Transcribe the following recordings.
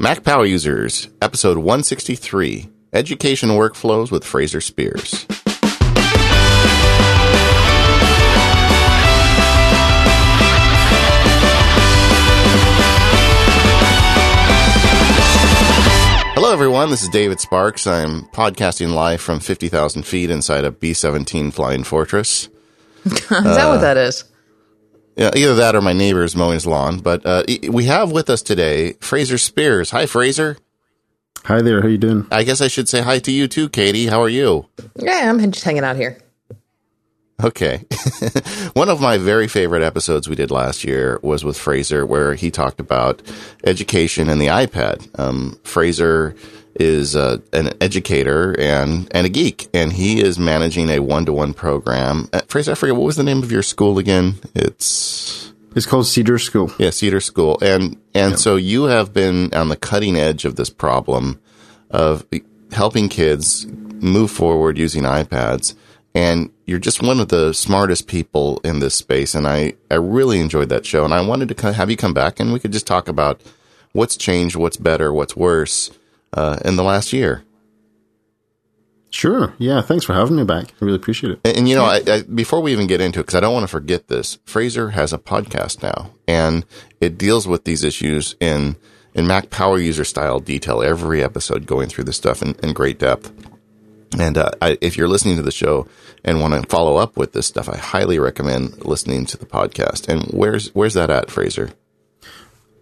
Mac Power Users, episode 163 Education Workflows with Fraser Speirs. Hello, everyone. This is David Sparks. I'm podcasting live from 50,000 feet inside a B 17 Flying Fortress. is that what uh, that is? Yeah, either that or my neighbor's mowing his lawn. But uh, we have with us today Fraser Speirs. Hi, Fraser. Hi there. How you doing? I guess I should say hi to you too, Katie. How are you? Yeah, I'm just hanging out here. Okay. One of my very favorite episodes we did last year was with Fraser, where he talked about education and the iPad. Um, Fraser is uh, an educator and, and a geek, and he is managing a one to one program. Uh, Fraser, I forget what was the name of your school again. It's it's called Cedars School. Yeah, Cedars School, and and yep. so you have been on the cutting edge of this problem of helping kids move forward using iPads. And you're just one of the smartest people in this space. And I, I really enjoyed that show. And I wanted to have you come back and we could just talk about what's changed, what's better, what's worse, uh, in the last year. Sure. Yeah. Thanks for having me back. I really appreciate it. And, and you know, I, I, before we even get into it, because I don't want to forget this, Fraser has a podcast now, and it deals with these issues in in Mac Power User style detail. Every episode going through this stuff in, in great depth. And uh, I, if you're listening to the show and want to follow up with this stuff, I highly recommend listening to the podcast. And where's where's that at, Fraser?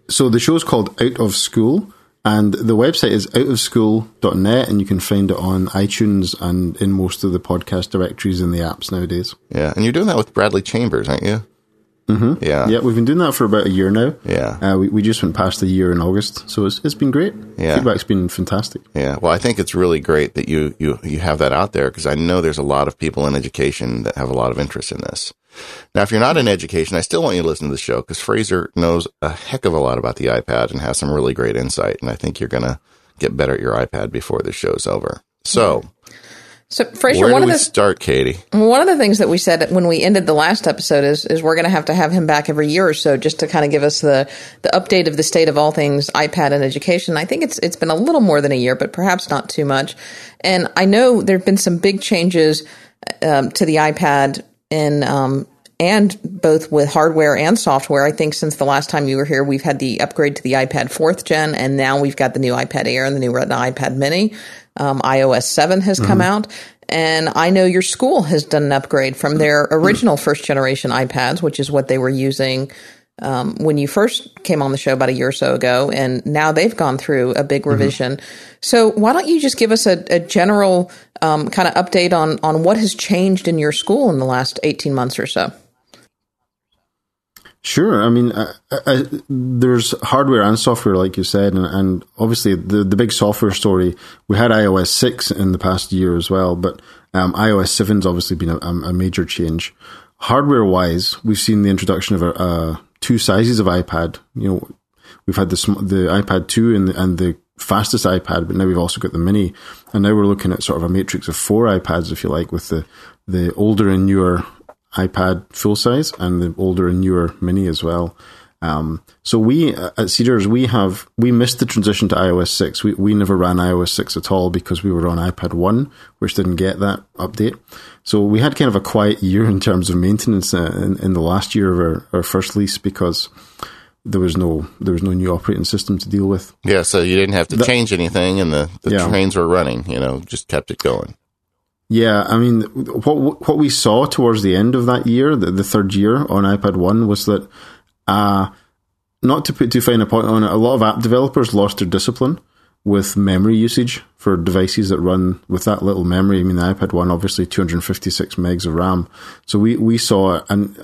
So the show is called Out of School and the website is outofschool.net, and you can find it on iTunes and in most of the podcast directories in the apps nowadays. Yeah, and you're doing that with Bradley Chambers, aren't you? Mm-hmm. Yeah, yeah, we've been doing that for about a year now. Yeah, uh, we we just went past the year in August, so it's it's been great. Yeah, feedback's been fantastic. Yeah, well, I think it's really great that you you you have that out there because I know there's a lot of people in education that have a lot of interest in this. Now, if you're not in education, I still want you to listen to the show because Fraser knows a heck of a lot about the iPad and has some really great insight. And I think you're going to get better at your iPad before the show's over. So, so Fraser, where one of we the start, Katie? One of the things that we said when we ended the last episode is is we're going to have to have him back every year or so just to kind of give us the the update of the state of all things iPad and education. I think it's it's been a little more than a year, but perhaps not too much. And I know there've been some big changes um, to the iPad in um, and both with hardware and software. I think since the last time you were here, we've had the upgrade to the iPad fourth gen, and now we've got the new iPad Air and the new Retina iPad Mini. Um, iOS 7 has mm-hmm. come out. And I know your school has done an upgrade from their original first generation iPads, which is what they were using um, when you first came on the show about a year or so ago, and now they've gone through a big mm-hmm. revision. Mm-hmm. So why don't you just give us a, a general um, kind of update on on what has changed in your school in the last eighteen months or so? Sure. I mean, I, I, there's hardware and software, like you said, and, and, obviously the the big software story. We had iOS six in the past year as well, but um, iOS seven's obviously been a, a major change. Hardware wise, we've seen the introduction of a, a, two sizes of iPad. You know, we've had the the iPad two and the, and the fastest iPad, but now we've also got the mini, and now we're looking at sort of a matrix of four iPads, if you like, with the the older and newer iPad full size and the older and newer mini as well. Um, so we uh, at Cedars we have we missed the transition to iOS six. We we never ran iOS six at all because we were on iPad one, which didn't get that update. So we had kind of a quiet year in terms of maintenance uh, in, in the last year of our, our first lease because there was no there was no new operating system to deal with. Yeah, so you didn't have to that, change anything, and the, the yeah. trains were running. You know, just kept it going. Yeah, I mean, what what we saw towards the end of that year, the, the third year on iPad One, was that, uh, not to put too fine a point on it, a lot of app developers lost their discipline with memory usage for devices that run with that little memory. I mean, the iPad One obviously 256 megs of RAM, so we we saw an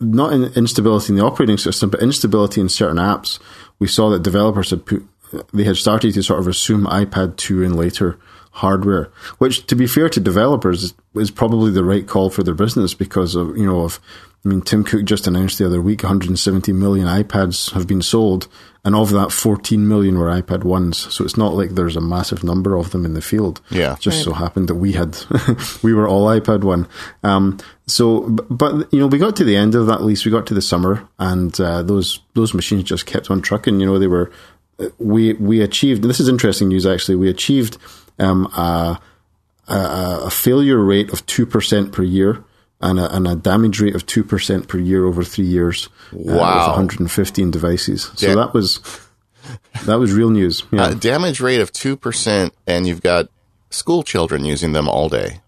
not in instability in the operating system, but instability in certain apps. We saw that developers had put they had started to sort of assume iPad 2 and later hardware, which to be fair to developers is probably the right call for their business because of, you know, of, I mean, Tim Cook just announced the other week 170 million iPads have been sold, and of that, 14 million were iPad 1s. So it's not like there's a massive number of them in the field. Yeah. It just right. so happened that we had, we were all iPad 1. Um, so, but, you know, we got to the end of that lease, we got to the summer, and uh, those, those machines just kept on trucking. You know, they were, we we achieved. This is interesting news. Actually, we achieved um, a, a, a failure rate of two percent per year. And a, and a, damage rate of 2% per year over three years. Wow. Uh, with 115 devices. So Yeah. that was, that was real news. Yeah. Uh, damage rate of 2%, and you've got school children using them all day.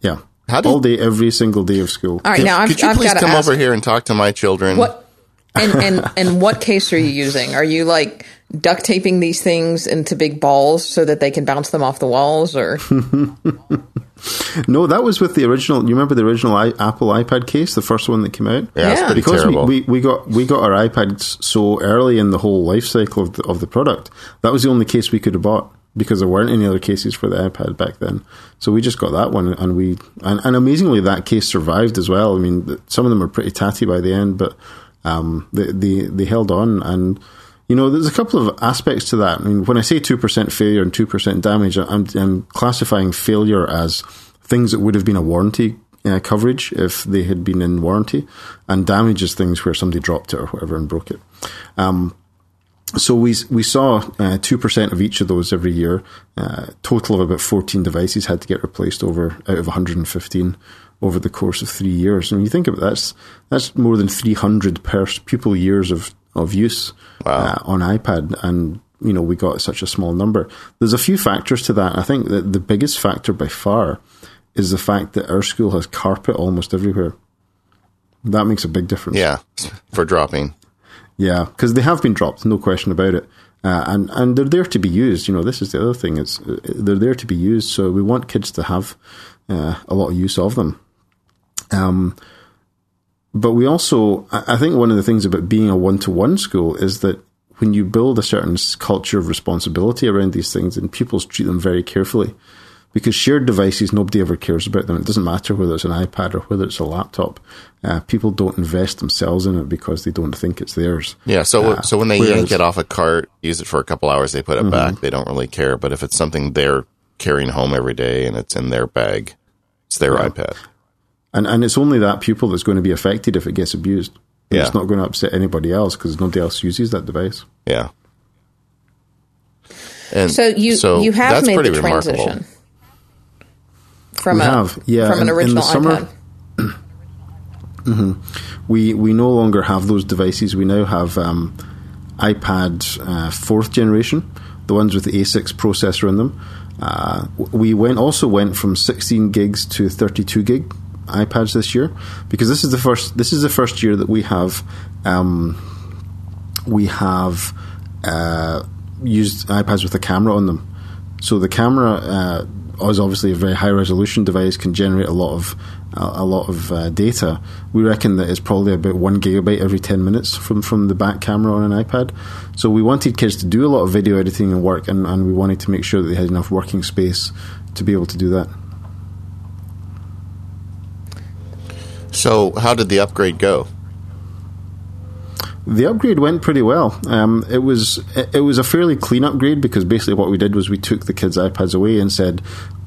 yeah. How do- All day, every single day of school. All right, Could, now I've, could you I've please come ask, over here and talk to my children? what and and and what case are you using? Are you like duct taping these things into big balls so that they can bounce them off the walls, or No, that was with the original. You remember the original I, Apple iPad case, the first one that came out? Yeah, Yeah. pretty because we, terrible. we, we got we got our iPads so early in the whole life cycle of the, of the product. That was the only case we could have bought because there weren't any other cases for the iPad back then. So we just got that one, and we and, and amazingly that case survived as well. I mean, some of them were pretty tatty by the end, but um, they, they they held on and. You know, there's a couple of aspects to that. I mean, when I say 2% failure and 2% damage, I'm, I'm classifying failure as things that would have been a warranty uh, coverage if they had been in warranty, and damage is things where somebody dropped it or whatever and broke it. Um, so we we saw uh, two percent of each of those every year. Uh, total of about fourteen devices had to get replaced over out of 115 over the course of three years. And you think about that, that's that's more than 300 per pupil years of of use uh, on iPad, and you know we got such a small number. There's a few factors to that. I think that the biggest factor by far is the fact that our school has carpet almost everywhere. That makes a big difference. yeah, for dropping. Yeah, because they have been dropped, no question about it. Uh, and and they're there to be used. You know, this is the other thing. It's uh, they're there to be used. So we want kids to have uh, a lot of use of them. Um, but we also, I think, one of the things about being a one-to-one school is that when you build a certain culture of responsibility around these things, and pupils treat them very carefully, because shared devices, nobody ever cares about them. It doesn't matter whether it's an iPad or whether it's a laptop. Uh, people don't invest themselves in it because they don't think it's theirs. Yeah, so Uh, so when they whereas- yank it off a cart, use it for a couple hours, they put it back. They don't really care. But if it's something they're carrying home every day and it's in their bag, it's their iPad. And and it's only that pupil that's going to be affected if it gets abused. And Yeah. It's not going to upset anybody else because nobody else uses that device. Yeah. And so you you have that's made pretty the remarkable. transition from We a have, yeah, from an in- in the original summer- iPad. We we no longer have those devices. We now have um, iPad uh, fourth generation, the ones with the A6 processor in them. Uh, we went also went from 16 gigs to 32 gig iPads this year because this is the first this is the first year that we have um, we have uh, used iPads with a camera on them. So the camera uh, is obviously a very high resolution device, can generate a lot of uh, a lot of uh, data. We reckon that it's probably about one gigabyte every ten minutes from from the back camera on an iPad. So we wanted kids to do a lot of video editing and work, and, and we wanted to make sure that they had enough working space to be able to do that. So how did the upgrade go? The upgrade went pretty well. Um, it was it was a fairly clean upgrade because basically what we did was we took the kids' iPads away and said,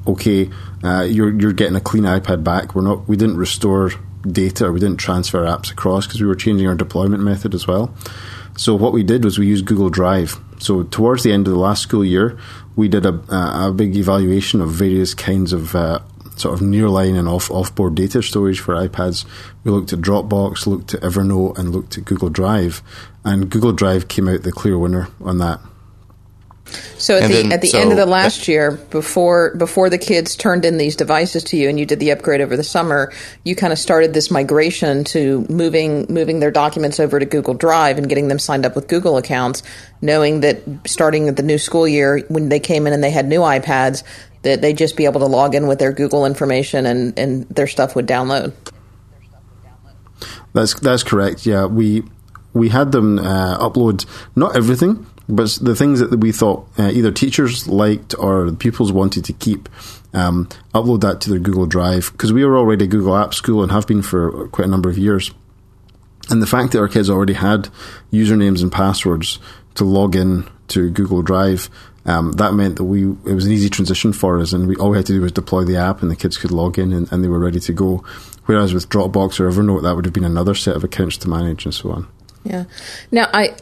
"Okay, uh, you're you're getting a clean iPad back. We're not. We didn't restore data we didn't transfer apps across because we were changing our deployment method as well. So what we did was we used Google Drive. So towards the end of the last school year, we did a, a big evaluation of various kinds of uh, sort of nearline and off offboard data storage for iPads. We looked at Dropbox, looked at Evernote, and looked at Google Drive, and Google Drive came out the clear winner on that. So at And the then- at the so- end of the last year, before before the kids turned in these devices to you, and you did the upgrade over the summer, you kind of started this migration to moving moving their documents over to Google Drive and getting them signed up with Google accounts, knowing that starting at the new school year, when they came in and they had new iPads, that they'd just be able to log in with their Google information and and their stuff would download. That's that's correct. Yeah, we we had them uh, upload not everything, but the things that we thought uh, either teachers liked or the pupils wanted to keep. Um, upload that to their Google Drive because we were already a Google App School and have been for quite a number of years. And the fact that our kids already had usernames and passwords to log in to Google Drive, um, that meant that we it was an easy transition for us, and we all we had to do was deploy the app, and the kids could log in, and, and they were ready to go. Whereas with Dropbox or Evernote, that would have been another set of accounts to manage, and so on. Yeah. Now I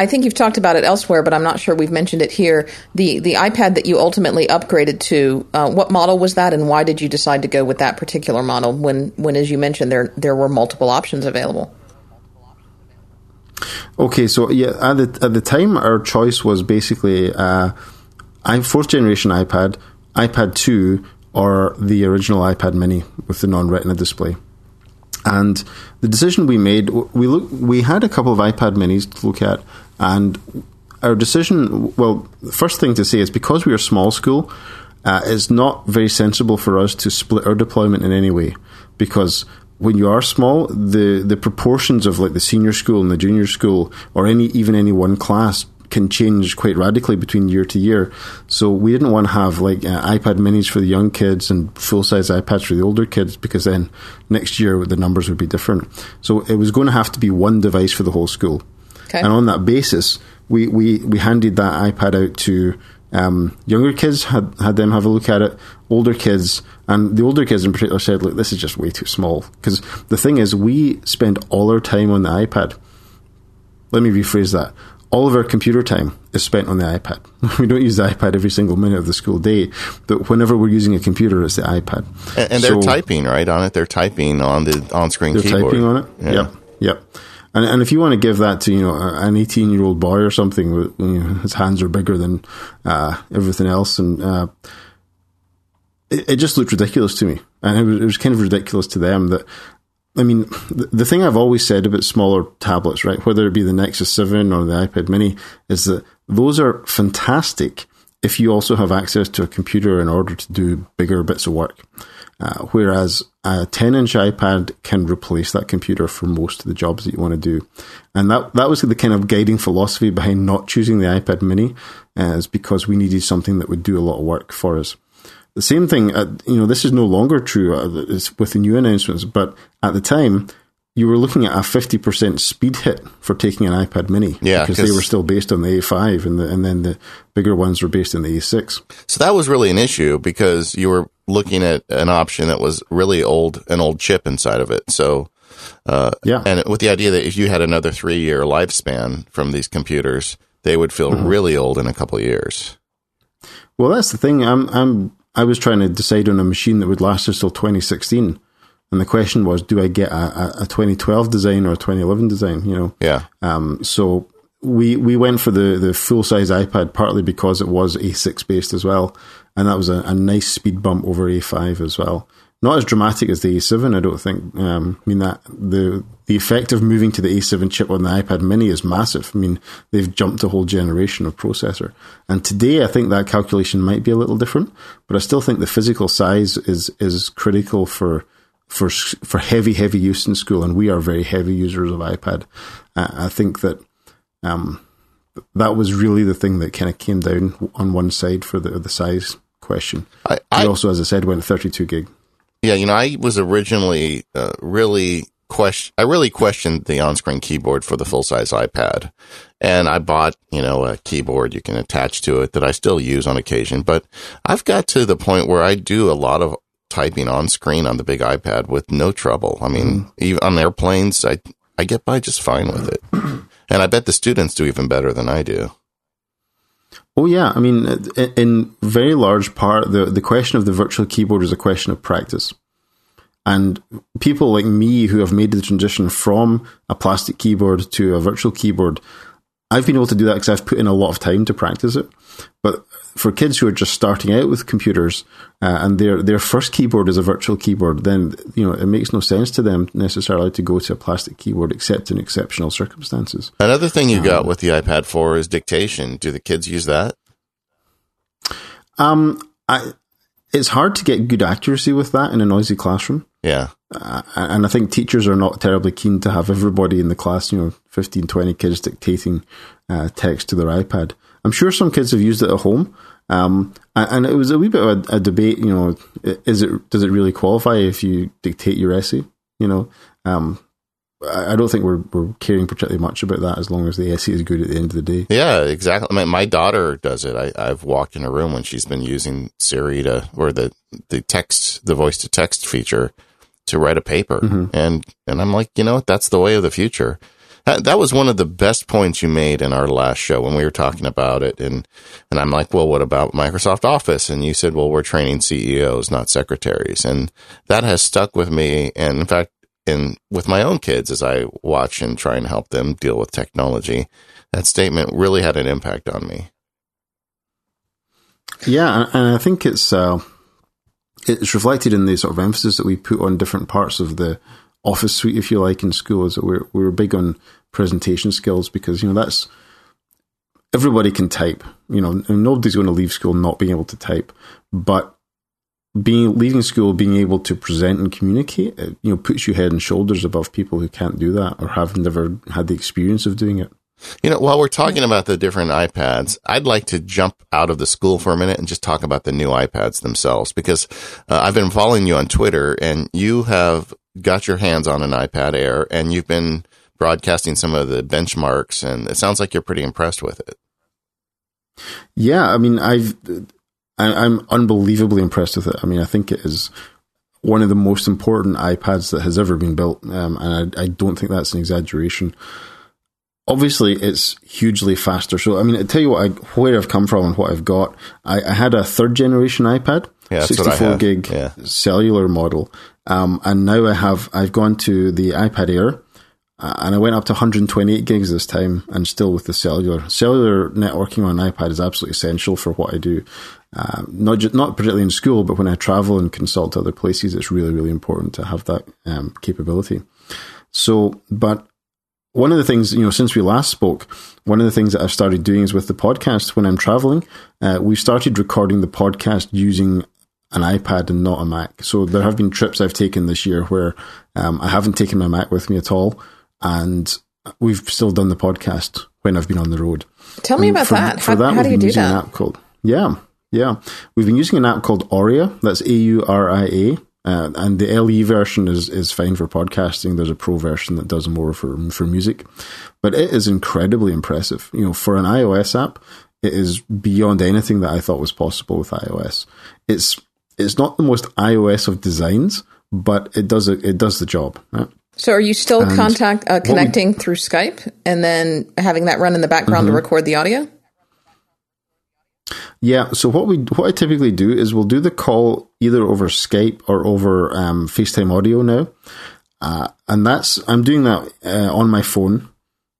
I think you've talked about it elsewhere, but I'm not sure we've mentioned it here. The the iPad that you ultimately upgraded to, uh, what model was that, and why did you decide to go with that particular model? When when, as you mentioned, there there were multiple options available. Okay, so yeah, at the at the time, our choice was basically uh, i fourth generation iPad, iPad two, or the original iPad Mini with the non-Retina display. And the decision we made, we look, we had a couple of iPad Minis to look at, and our decision. Well, the first thing to say is because we are small school, uh, it's not very sensible for us to split our deployment in any way, because when you are small, the the proportions of like the senior school and the junior school, or any even any one class can change quite radically between year to year. So we didn't want to have like uh, iPad minis for the young kids and full size iPads for the older kids because then next year the numbers would be different. So it was going to have to be one device for the whole school. Okay. And on that basis, we, we, we handed that iPad out to um, younger kids, had, had them have a look at it. Older kids, and the older kids in particular said, look, this is just way too small. Because the thing is, we spend all our time on the iPad. Let me rephrase that all of our computer time is spent on the iPad. we don't use the iPad every single minute of the school day, but whenever we're using a computer, it's the iPad. And, and they're typing right on it. They're typing on the on-screen keyboard. they're keyboard. typing on it. Yeah. Yep. Yep. And, and if you want to give that to you know an 18 year old boy or something, you know, his hands are bigger than uh, everything else, and uh, it, it, just looked ridiculous to me, and it was, it was kind of ridiculous to them that I mean, the, the thing I've always said about smaller tablets, right, whether it be the Nexus 7 or the iPad mini, is that those are fantastic if you also have access to a computer in order to do bigger bits of work. Uh, whereas a 10 inch iPad can replace that computer for most of the jobs that you want to do. And that, that was the kind of guiding philosophy behind not choosing the iPad mini, uh, is because we needed something that would do a lot of work for us. The same thing, uh, you know, this is no longer true uh, with the new announcements, but at the time, you were looking at a 50% speed hit for taking an iPad mini. Yeah. Because they were still based on the A5 and, the, and then the bigger ones were based on the A6. So that was really an issue because you were looking at an option that was really old, an old chip inside of it. So, uh, yeah. And with the idea that if you had another three year lifespan from these computers, they would feel mm-hmm. really old in a couple of years. Well, that's the thing. I'm, I'm I was trying to decide on a machine that would last us till 2016. And the question was, do I get a, a 2012 design or a 2011 design? You know? Yeah. Um, so we, we went for the, the full size iPad partly because it was A6 based as well. And that was a, a nice speed bump over A5 as well not as dramatic as the A7. I don't think. Um, I mean that the the effect of moving to the A7 chip on the iPad Mini is massive. I mean they've jumped a whole generation of processor, and today I think that calculation might be a little different, but I still think the physical size is is critical for for for heavy heavy use in school, and we are very heavy users of iPad. Uh, I think that. Um, that was really the thing that kind of came down on one side for the the size question. I, I also, as I said, went 32 gig. Yeah, you know, I was originally uh, really question. I really questioned the on-screen keyboard for the full-size iPad, and I bought you know a keyboard you can attach to it that I still use on occasion. But I've got to the point where I do a lot of typing on screen on the big iPad with no trouble. I mean, mm. even on airplanes, I I get by just fine with it, and I bet the students do even better than I do. Oh yeah, I mean, in very large part, the the question of the virtual keyboard is a question of practice. And people like me who have made the transition from a plastic keyboard to a virtual keyboard, I've been able to do that because I've put in a lot of time to practice it. But for kids who are just starting out with computers uh, and their their first keyboard is a virtual keyboard, then you know it makes no sense to them necessarily to go to a plastic keyboard except in exceptional circumstances. Another thing you um, got with the iPad 4 is dictation. Do the kids use that? Um, I it's hard to get good accuracy with that in a noisy classroom. Yeah. Uh, and I think teachers are not terribly keen to have everybody in the class, you know, 15, 20 kids dictating uh, text to their iPad. I'm sure some kids have used it at home. Um, and it was a wee bit of a, a, debate, you know, is it, does it really qualify if you dictate your essay? You know, um, I don't think we're we're caring particularly much about that as long as the essay is good at the end of the day. Yeah, exactly. I mean, my daughter does it. I, I've walked in her room when she's been using Siri to or the the text the voice to text feature to write a paper, mm-hmm. and and I'm like, you know what? That's the way of the future. That, that was one of the best points you made in our last show when we were talking about it. And, and I'm like, well, what about Microsoft Office? And you said, well, we're training CEOs, not secretaries. And that has stuck with me. And in fact, in with my own kids, as I watch and try and help them deal with technology, that statement really had an impact on me. Yeah. And I think it's, uh, it's reflected in the sort of emphasis that we put on different parts of the office suite, if you like, in school. Is that we're we're big on presentation skills because you know that's everybody can type. You know, nobody's going to leave school not being able to type, but being leaving school being able to present and communicate, it, you know, puts you head and shoulders above people who can't do that or have never had the experience of doing it. You know, while we're talking about the different iPads, I'd like to jump out of the school for a minute and just talk about the new iPads themselves because uh, I've been following you on Twitter and you have got your hands on an iPad Air and you've been broadcasting some of the benchmarks and it sounds like you're pretty impressed with it. Yeah, I mean, I've I, am unbelievably impressed with it. I mean, I think it is one of the most important iPads that has ever been built, um, and I, I don't think that's an exaggeration obviously it's hugely faster. So I mean, I tell you what, I, where I've come from and what I've got. I, I had a third generation iPad, yeah, 64 gig yeah. cellular model, um, and now I have I've gone to the iPad Air. Uh, and I went up to 128 gigs this time, and still with the cellular. Cellular networking on an iPad is absolutely essential for what I do. Uh, not just, not particularly in school, but when I travel and consult other places, it's really really important to have that um, capability. So, but one of the things, you know, since we last spoke, one of the things that I've started doing is with the podcast when I'm traveling, uh, we've started recording the podcast using an iPad and not a Mac. So there have been trips I've taken this year where um, I haven't taken my Mac with me at all, and we've still done the podcast when I've been on the road. Tell me about for, that. For how, that, how do you do that? An app called, yeah, yeah. We've been using an app called Auria. That's A U R I A. Uh, and the LE version is, is fine for podcasting. There's a pro version that does more for for music, but it is incredibly impressive. You know, for an iOS app, it is beyond anything that I thought was possible with iOS. It's it's not the most iOS of designs, but it does it, it does the job. Right? So, are you still and contact uh, connecting we, through Skype and then having that run in the background mm-hmm. to record the audio? Yeah. So what we what I typically do is we'll do the call either over Skype or over um, FaceTime audio now, uh, and that's I'm doing that uh, on my phone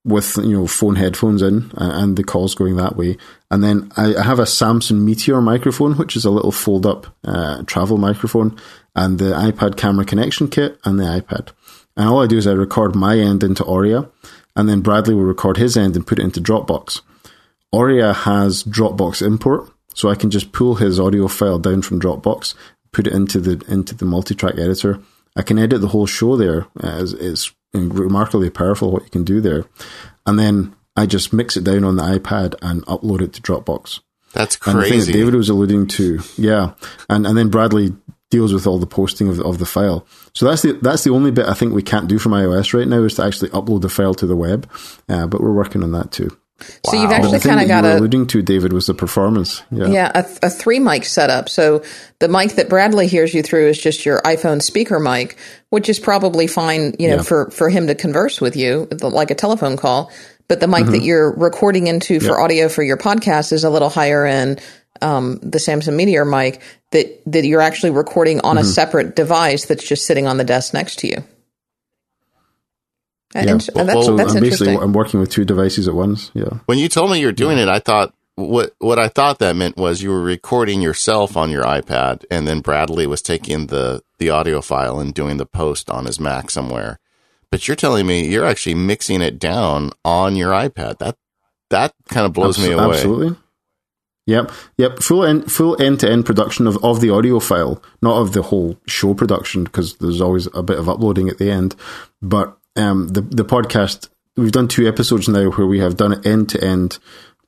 with you know phone headphones in uh, and the calls going that way. And then I, have a Samson Meteor microphone, which is a little fold up uh, travel microphone, and the iPad camera connection kit and the iPad. And all I do is I record my end into Auria, and then Bradley will record his end and put it into Dropbox. Auria has Dropbox import, so I can just pull his audio file down from Dropbox, put it into the into the multi-track editor. I can edit the whole show there. It's, it's remarkably powerful what you can do there, and then I just mix it down on the iPad and upload it to Dropbox. That's crazy. And the thing that David was alluding to, yeah, and and then Bradley deals with all the posting of, of the file. So that's the that's the only bit I think we can't do from iOS right now is to actually upload the file to the web, uh, but we're working on that too. So you've actually kind of got a alluding to David was the performance. Yeah, yeah, a, a, three mic setup. So the mic that Bradley hears you through is just your iPhone speaker mic, which is probably fine, you know, yeah. for for him to converse with you like a telephone call. But the mic mm-hmm. that you're recording into for yep. audio for your podcast is a little higher end. Um, the Samson Meteor mic that that you're actually recording on mm-hmm. a separate device that's just sitting on the desk next to you. Yeah. that's, so that's I'm basically I'm working with two devices at once. Yeah. When you told me you're doing yeah. it, I thought what what I thought that meant was you were recording yourself on your iPad, and then Bradley was taking the the audio file and doing the post on his Mac somewhere. But you're telling me you're actually mixing it down on your iPad. That that kind of blows Abs- me away. Absolutely. Yep, yep. Full end, full end to end production of, of the audio file, not of the whole show production, because there's always a bit of uploading at the end. But um, the the podcast we've done two episodes now where we have done end to end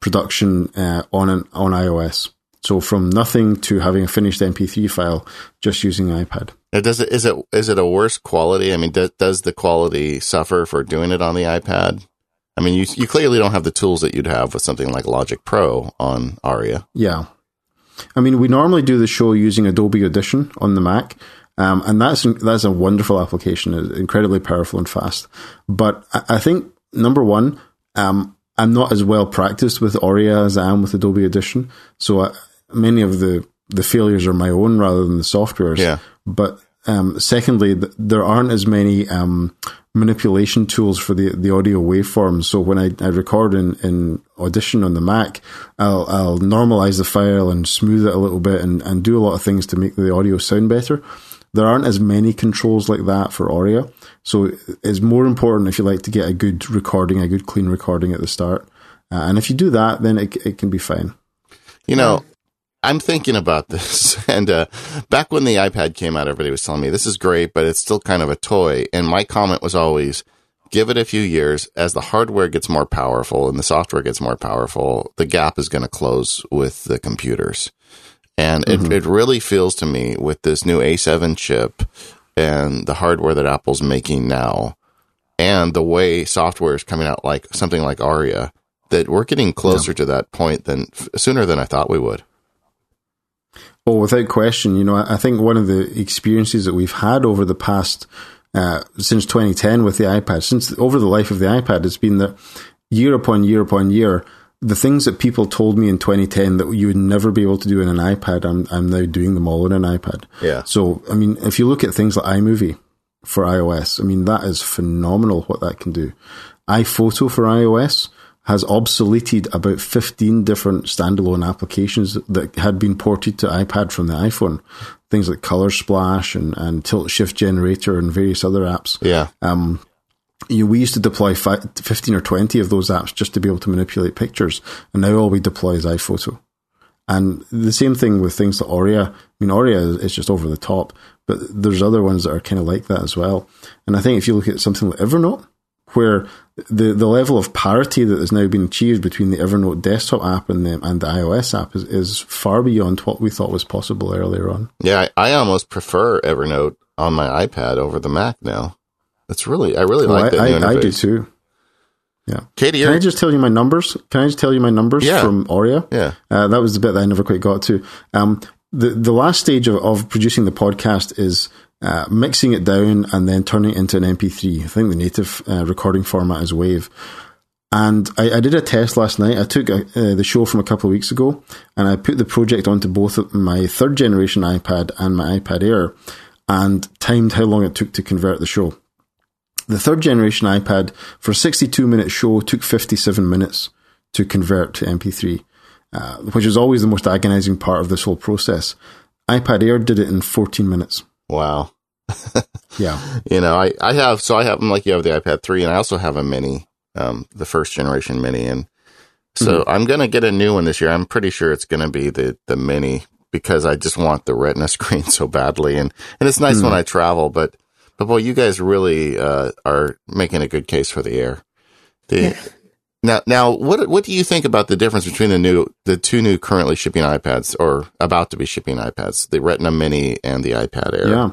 production uh, on an, on iOS. So from nothing to having a finished MP3 file, just using an iPad. Now does it is it is it a worse quality? I mean, does, does the quality suffer for doing it on the iPad? I mean, you you clearly don't have the tools that you'd have with something like Logic Pro on Auria. Yeah, I mean, we normally do the show using Adobe Audition on the Mac, um, and that's that's a wonderful application. Incredibly powerful and fast. But I think number one, um, I'm not as well practiced with Auria as I am with Adobe Audition, so I, many of the the failures are my own rather than the software's. Yeah. But um, secondly, th- there aren't as many um, manipulation tools for the, the audio waveforms. So when I, I record in, in Audition on the Mac, I'll, I'll normalize the file and smooth it a little bit and, and do a lot of things to make the audio sound better. There aren't as many controls like that for Auria. So it's more important if you like to get a good recording, a good clean recording at the start. Uh, and if you do that, then it, it can be fine. You know, I'm thinking about this. And uh, back when the iPad came out, everybody was telling me this is great, but it's still kind of a toy. And my comment was always give it a few years. As the hardware gets more powerful and the software gets more powerful, the gap is going to close with the computers. And Mm-hmm. it, it really feels to me with this new A7 chip and the hardware that Apple's making now and the way software is coming out like something like Auria that we're getting closer to that point than sooner than I thought we would. Well, without question. You know, I I think one of the experiences that we've had over the past, uh, since 2010 with the iPad, since over the life of the iPad, it's been that year upon year upon year, the things that people told me in 2010 that you would never be able to do in an iPad, I'm, I'm now doing them all in an iPad. Yeah. So, I mean, if you look at things like iMovie for iOS, I mean, that is phenomenal what that can do. iPhoto for iOS has obsoleted about 15 different standalone applications that had been ported to iPad from the iPhone. Things like Color Splash and, and Tilt Shift Generator and various other apps. Yeah. Um, You, we used to deploy fi- 15 or 20 of those apps just to be able to manipulate pictures. And now all we deploy is iPhoto. And the same thing with things like Auria. I mean, Auria is, is just over the top, but there's other ones that are kind of like that as well. And I think if you look at something like Evernote, where the, the level of parity that has now been achieved between the Evernote desktop app and the, and the iOS app is, is far beyond what we thought was possible earlier on. Yeah, I, I almost prefer Evernote on my iPad over the Mac now. It's really, I really Well, like that I, I, I do too. Yeah. Katie, Can I just tell you my numbers? Can I just tell you my numbers Yeah. from Auria? yeah, Uh, that was the bit that I never quite got to. Um, the the last stage of, of producing the podcast is uh, mixing it down and then turning it into an MP3. I think the native uh, recording format is Wave. And I, I did a test last night. I took uh the show from a couple of weeks ago and I put the project onto both my third generation iPad and my iPad Air and timed how long it took to convert the show. The third generation iPad for a 62 minute show took 57 minutes to convert to MP3, uh, which is always the most agonizing part of this whole process. iPad Air did it in 14 minutes. wow. Yeah. You know, I, I have, so I have, like you have the iPad 3 and I also have a mini, um, the first generation mini. And so Mm-hmm. I'm going to get a new one this year. I'm pretty sure it's going to be the, the mini because I just want the retina screen so badly. And, and it's nice when Mm. I travel, but, but boy, you guys really, uh, are making a good case for the Air. The, Now, now, what what do you think about the difference between the new, the two new currently shipping iPads or about to be shipping iPads, the Retina Mini and the iPad Air? Yeah.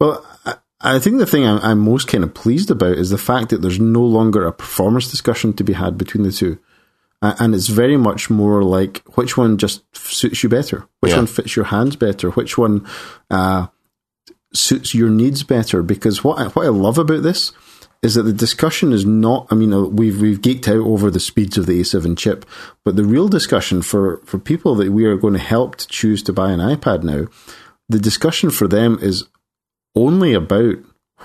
Well, I, I think the thing I'm, I'm most kind of pleased about is the fact that there's no longer a performance discussion to be had between the two. And it's very much more like which one just suits you better, which Yeah. one fits your hands better, which one uh, suits your needs better. Because what I, what I love about this is that the discussion is not. I mean, uh, we've we've geeked out over the speeds of the A7 chip, but the real discussion for for people that we are going to help to choose to buy an iPad now, the discussion for them is only about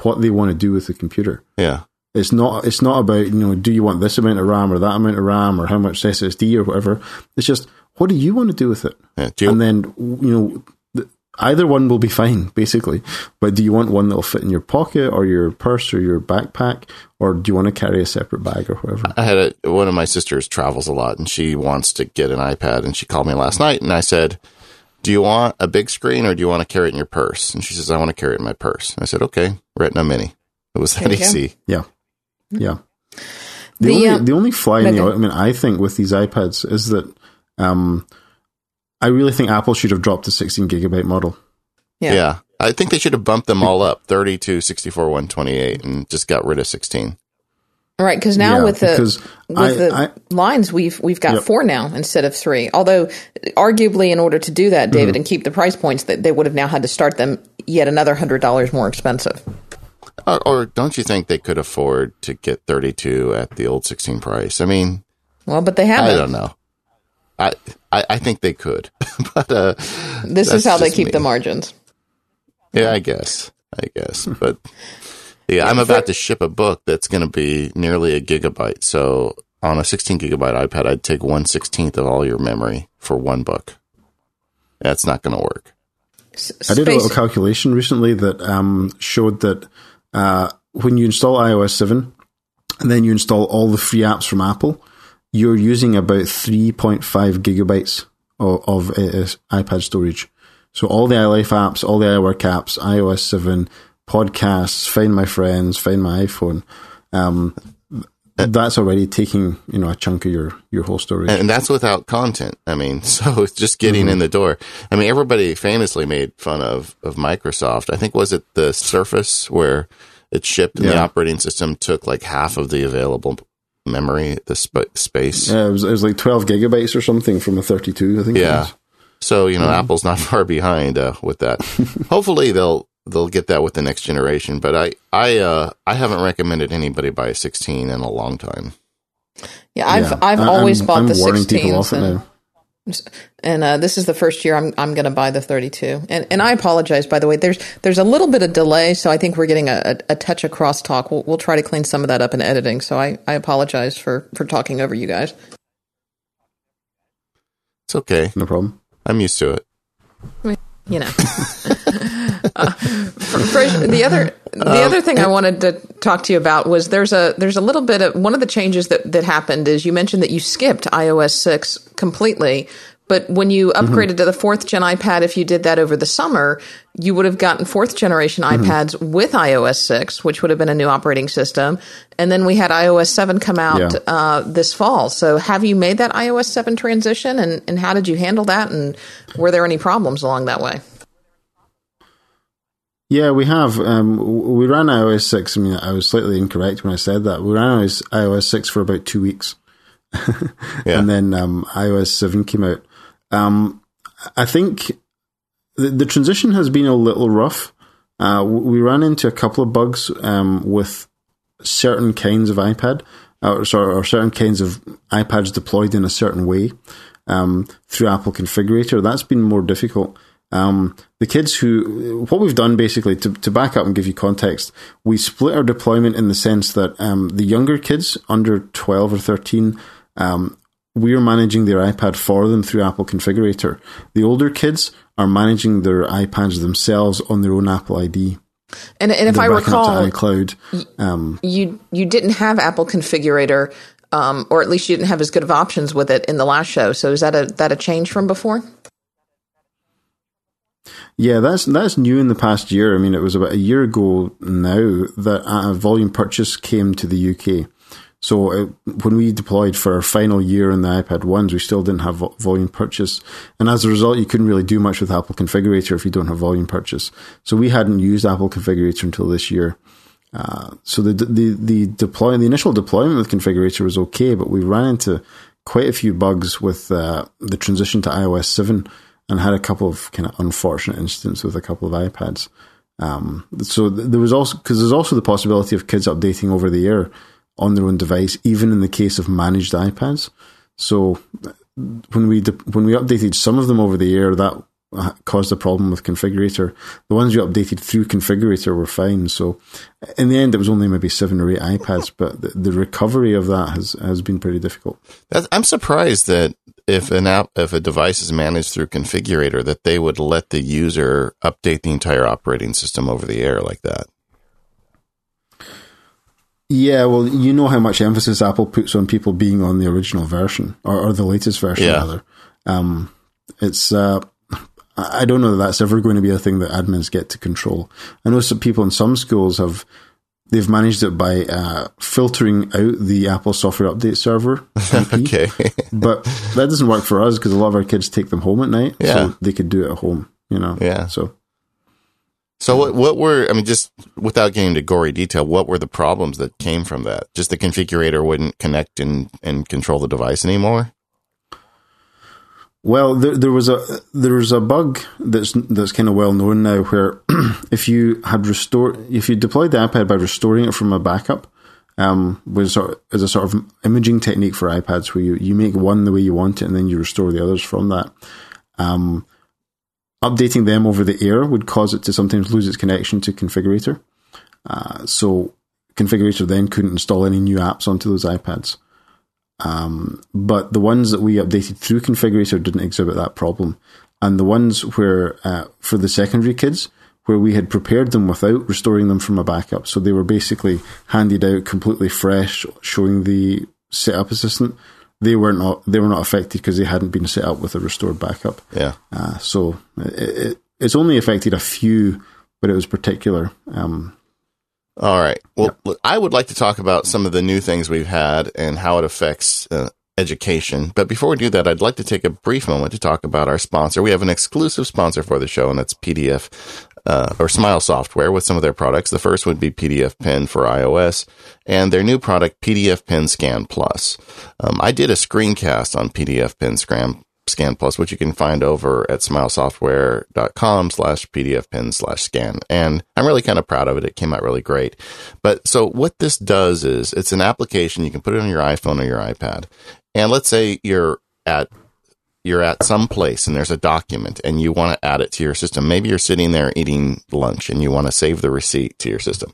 what they want to do with the computer. Yeah. It's not. It's not about you know, do you want this amount of RAM or that amount of RAM or how much SSD or whatever. It's just what do you want to do with it? yeah. Do you, and then you know, either one will be fine basically. But do you want one that'll fit in your pocket or your purse or your backpack, or do you want to carry a separate bag or whatever? I had a, one of my sisters travels a lot and she wants to get an iPad and she called me last night and I said, do you want a big screen or do you want to carry it in your purse? And she says, I want to carry it in my purse. And I said, okay, Retina Mini. It was that There easy. Yeah, yeah. The, The, only um, the only fly in the okay. ointment, I think, with these iPads is that um, I really think Apple should have dropped the 16 gigabyte model. Yeah. Yeah. I think they should have bumped them all up 32, 64, 128 and just got rid of 16. All right, because now Yeah, with the with I- the I- lines, we've we've got Yep. four now instead of three. Although, arguably, in order to do that, Mm-hmm. David, and keep the price points, that they would have now had to start them yet another hundred dollars more expensive. Or, or don't you think they could afford to get 32 at the old 16 price? I mean, Well, but they haven't. I don't know. I, I, I think they could, but uh, This is how they keep me. the margins. yeah, I guess, I guess, but yeah, I'm about to ship a book that's going to be nearly a gigabyte. So on a 16 gigabyte iPad, I'd take one sixteenth of all your memory for one book. That's not going to work. I did a little calculation recently that um, showed that uh, when you install iOS 7 and then you install all the free apps from Apple, you're using about 3.5 gigabytes of, of uh, iPad storage. So all the iLife apps, all the iWork apps, iOS 7, podcasts, Find My Friends, Find My iPhone, um, that's already taking you know a chunk of your your whole storage. And that's without content. I mean, so it's just getting in the door. I mean, everybody famously made fun of, of Microsoft. I think was it the Surface where it shipped and the operating system took like half of the available memory, the sp- space. yeah, it was, it was like 12 gigabytes or something from a 32, I think. Yeah. So you know, Apple's not far behind uh, with that. Hopefully, they'll they'll get that with the next generation. But I I uh, I haven't recommended anybody buy a 16 in a long time. Yeah, I've Yeah. I've always I'm- bought I'm the warning 16s. Off it and- uh, this is the first year I'm I'm going to buy the 32. And and I apologize by the way. There's there's a little bit of delay, so I think we're getting a, a, a touch of crosstalk. We'll we'll try to clean some of that up in editing. So I, I apologize for for talking over you guys. It's okay. No problem. I'm used to it. You know. uh, Fraser, the other the other thing I wanted to talk to you about was there's a there's a little bit of one of the changes that that happened is you mentioned that you skipped iOS six completely. But when you upgraded to the fourth gen iPad, if you did that over the summer, you would have gotten fourth generation iPads with iOS 6, which would have been a new operating system. And then we had iOS 7 come out Yeah. uh, this fall. So have you made that iOS 7 transition and, and how did you handle that? And were there any problems along that way? Yeah, we have. Um, we ran iOS 6. I mean, I was slightly incorrect when I said that. We ran iOS, iOS 6 for about two weeks. Yeah. And then um, iOS 7 came out. Um, I think the, the transition has been a little rough. Uh, we ran into a couple of bugs um, with certain kinds of iPad, or, sorry, or certain kinds of iPads deployed in a certain way um, through Apple Configurator. That's been more difficult. Um, the kids who, what we've done basically to, to back up and give you context, we split our deployment in the sense that um, the younger kids under 12 or 13, um, we're managing their iPad for them through Apple Configurator. The older kids are managing their iPads themselves on their own Apple ID. And, and if They're I recall, to iCloud. Um, you you didn't have Apple Configurator, um, or at least you didn't have as good of options with it in the last show. So is that a that a change from before? Yeah, that's that's new in the past year. I mean, it was about a year ago now that a volume purchase came to the UK. So it, when we deployed for our final year in the iPad ones, we still didn't have vo- volume purchase, and as a result, you couldn't really do much with Apple Configurator if you don't have volume purchase. So we hadn't used Apple Configurator until this year. Uh, so the the the deploy the initial deployment with Configurator was okay, but we ran into quite a few bugs with uh, the transition to iOS seven, and had a couple of kind of unfortunate incidents with a couple of iPads. Um, so th- there was also because there's also the possibility of kids updating over the air on their own device, even in the case of managed iPads. So when we de- when we updated some of them over the air, that uh, caused a problem with configurator. The ones we updated through configurator were fine. So in the end, it was only maybe seven or eight iPads, but the, the recovery of that has has been pretty difficult. That's, I'm surprised that if an app, if a device is managed through configurator, that they would let the user update the entire operating system over the air like that. Yeah, well, you know how much emphasis Apple puts on people being on the original version or, or the latest version, Yeah. rather. Um, it's uh, I don't know that that's ever going to be a thing that admins get to control. I know some people in some schools have they've managed it by uh, filtering out the Apple Software Update Server, Okay. but that doesn't work for us because a lot of our kids take them home at night, Yeah. so they could do it at home. You know, Yeah. So So what what were I mean just without getting into gory detail, what were the problems that came from that? Just the configurator wouldn't connect and and control the device anymore? Well, there, there was a there was a bug that's that's kind of well known now, where if you had restored if you deployed the iPad by restoring it from a backup, um, was sort of, is a sort of imaging technique for iPads where you, you make one the way you want it and then you restore the others from that. Um, updating them over the air would cause it to sometimes lose its connection to configurator. Uh, so configurator then couldn't install any new apps onto those iPads. Um, but the ones that we updated through configurator didn't exhibit that problem. And the ones where, uh, for the secondary kids, where we had prepared them without restoring them from a backup. So they were basically handed out completely fresh, showing the setup assistant. They were not they were not affected because they hadn't been set up with a restored backup. Yeah. Uh, so it, it, it's only affected a few, but it was particular. Um, All right. Well, look, I would like to talk about some of the new things we've had and how it affects uh, education. But before we do that, I'd like to take a brief moment to talk about our sponsor. We have an exclusive sponsor for the show, and that's PDF uh, or Smile Software with some of their products. The first would be PDF Pen for iOS and their new product, PDF Pen Scan Plus. Um, I did a screencast on PDF Pen Scan, Scan Plus, which you can find over at smilesoftware.com slash PDF Pen slash scan. And I'm really kind of proud of it. It came out really great. But so what this does is it's an application. You can put it on your iPhone or your iPad. And let's say you're at you're at some place and there's a document and you want to add it to your system. Maybe you're sitting there eating lunch and you want to save the receipt to your system.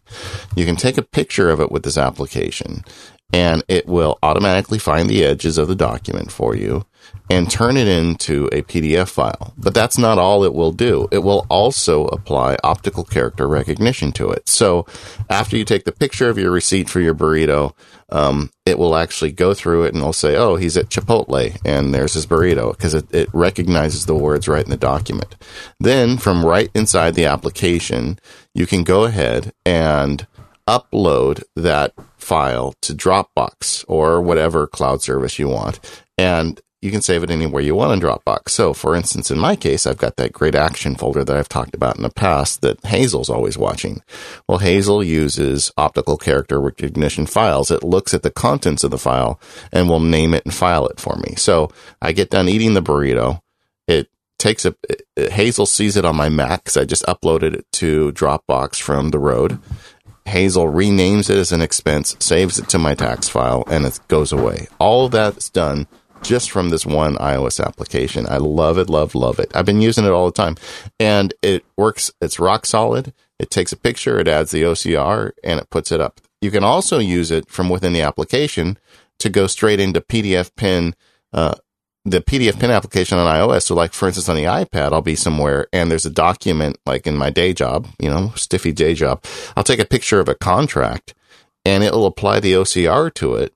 You can take a picture of it with this application and it will automatically find the edges of the document for you and turn it into a PDF file. But that's not all it will do. It will also apply optical character recognition to it. So after you take the picture of your receipt for your burrito, um, it will actually go through it and it'll say, oh, he's at Chipotle and there's his burrito because it, it recognizes the words right in the document. Then from right inside the application, you can go ahead and upload that file to Dropbox or whatever cloud service you want. And you can save it anywhere you want in Dropbox. So, for instance, in my case, I've got that great action folder that I've talked about in the past that Hazel's always watching. Well, Hazel uses optical character recognition files. It looks at the contents of the file and will name it and file it for me. So I get done eating the burrito. It takes a, it, Hazel sees it on my Mac because I just uploaded it to Dropbox from the road. Hazel renames it as an expense, saves it to my tax file, and it goes away. All that's done just from this one iOS application. I love it, love, love it. I've been using it all the time and it works. It's rock solid. It takes a picture, it adds the OCR and it puts it up. You can also use it from within the application to go straight into PDF Pen, uh, the PDF Pen application on iOS. So, like for instance, on the iPad, I'll be somewhere and there's a document, like in my day job, you know, stiffy day job. I'll take a picture of a contract and it'll apply the OCR to it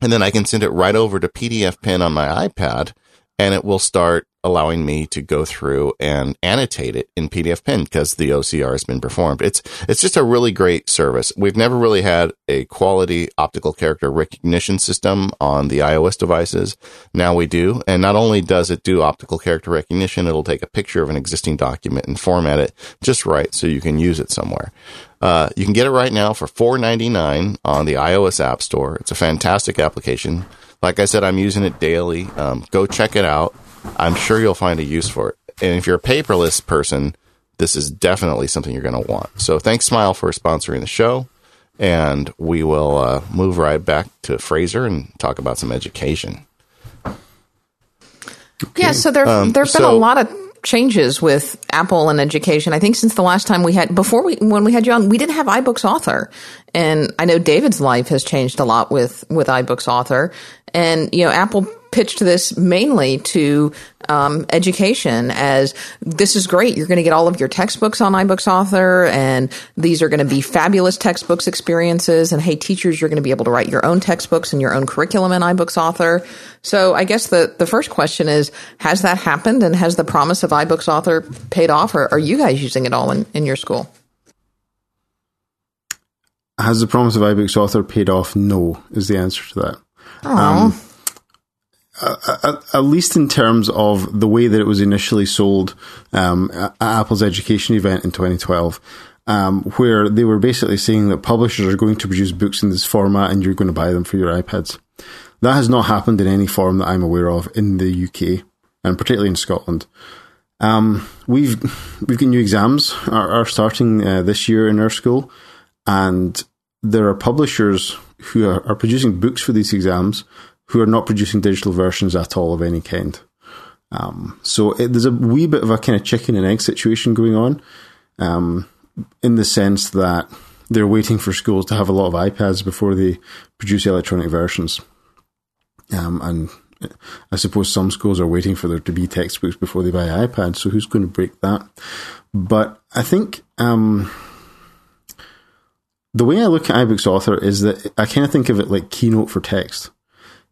and then I can send it right over to PDF Pen on my iPad and it will start allowing me to go through and annotate it in PDF Pen because the OCR has been performed. It's it's just a really great service. We've never really had a quality optical character recognition system on the iOS devices. Now we do, and not only does it do optical character recognition, it'll take a picture of an existing document and format it just right so you can use it somewhere. Uh, you can get it right now for $4.99 on the iOS App Store. It's a fantastic application. Like I said, I'm using it daily. Um, go check it out. I'm sure you'll find a use for it. And if you're a paperless person, this is definitely something you're going to want. So thanks, Smile, for sponsoring the show. And we will uh, move right back to Fraser and talk about some education. Okay. Yeah, so there um, there've been so, a lot of changes with Apple and education. I think since the last time we had before we when we had you on, we didn't have iBooks Author, and I know David's life has changed a lot with with iBooks Author, and you know Apple pitched this mainly to um, education as this is great. You're going to get all of your textbooks on iBooks Author, and these are going to be fabulous textbooks experiences. And hey, teachers, you're going to be able to write your own textbooks and your own curriculum in iBooks Author. So I guess the, the first question is, has that happened? And has the promise of iBooks Author paid off? Or are you guys using it all in, in your school? Has the promise of iBooks Author paid off? No, is the answer to that. Um, at, least in terms of the way that it was initially sold um, at Apple's education event in 2012, um, where they were basically saying that publishers are going to produce books in this format and you're going to buy them for your iPads. That has not happened in any form that I'm aware of in the UK. and particularly in Scotland. Um, we've we've got new exams are, are starting uh, this year in our school, and there are publishers who are, are producing books for these exams who are not producing digital versions at all of any kind. Um, so it, there's a wee bit of a kind of chicken and egg situation going on, um, in the sense that they're waiting for schools to have a lot of iPads before they produce electronic versions. Um, and I suppose some schools are waiting for there to be textbooks before they buy iPads. So who's going to break that? But I think um, the way I look at iBooks Author is that I kind of think of it like Keynote for text,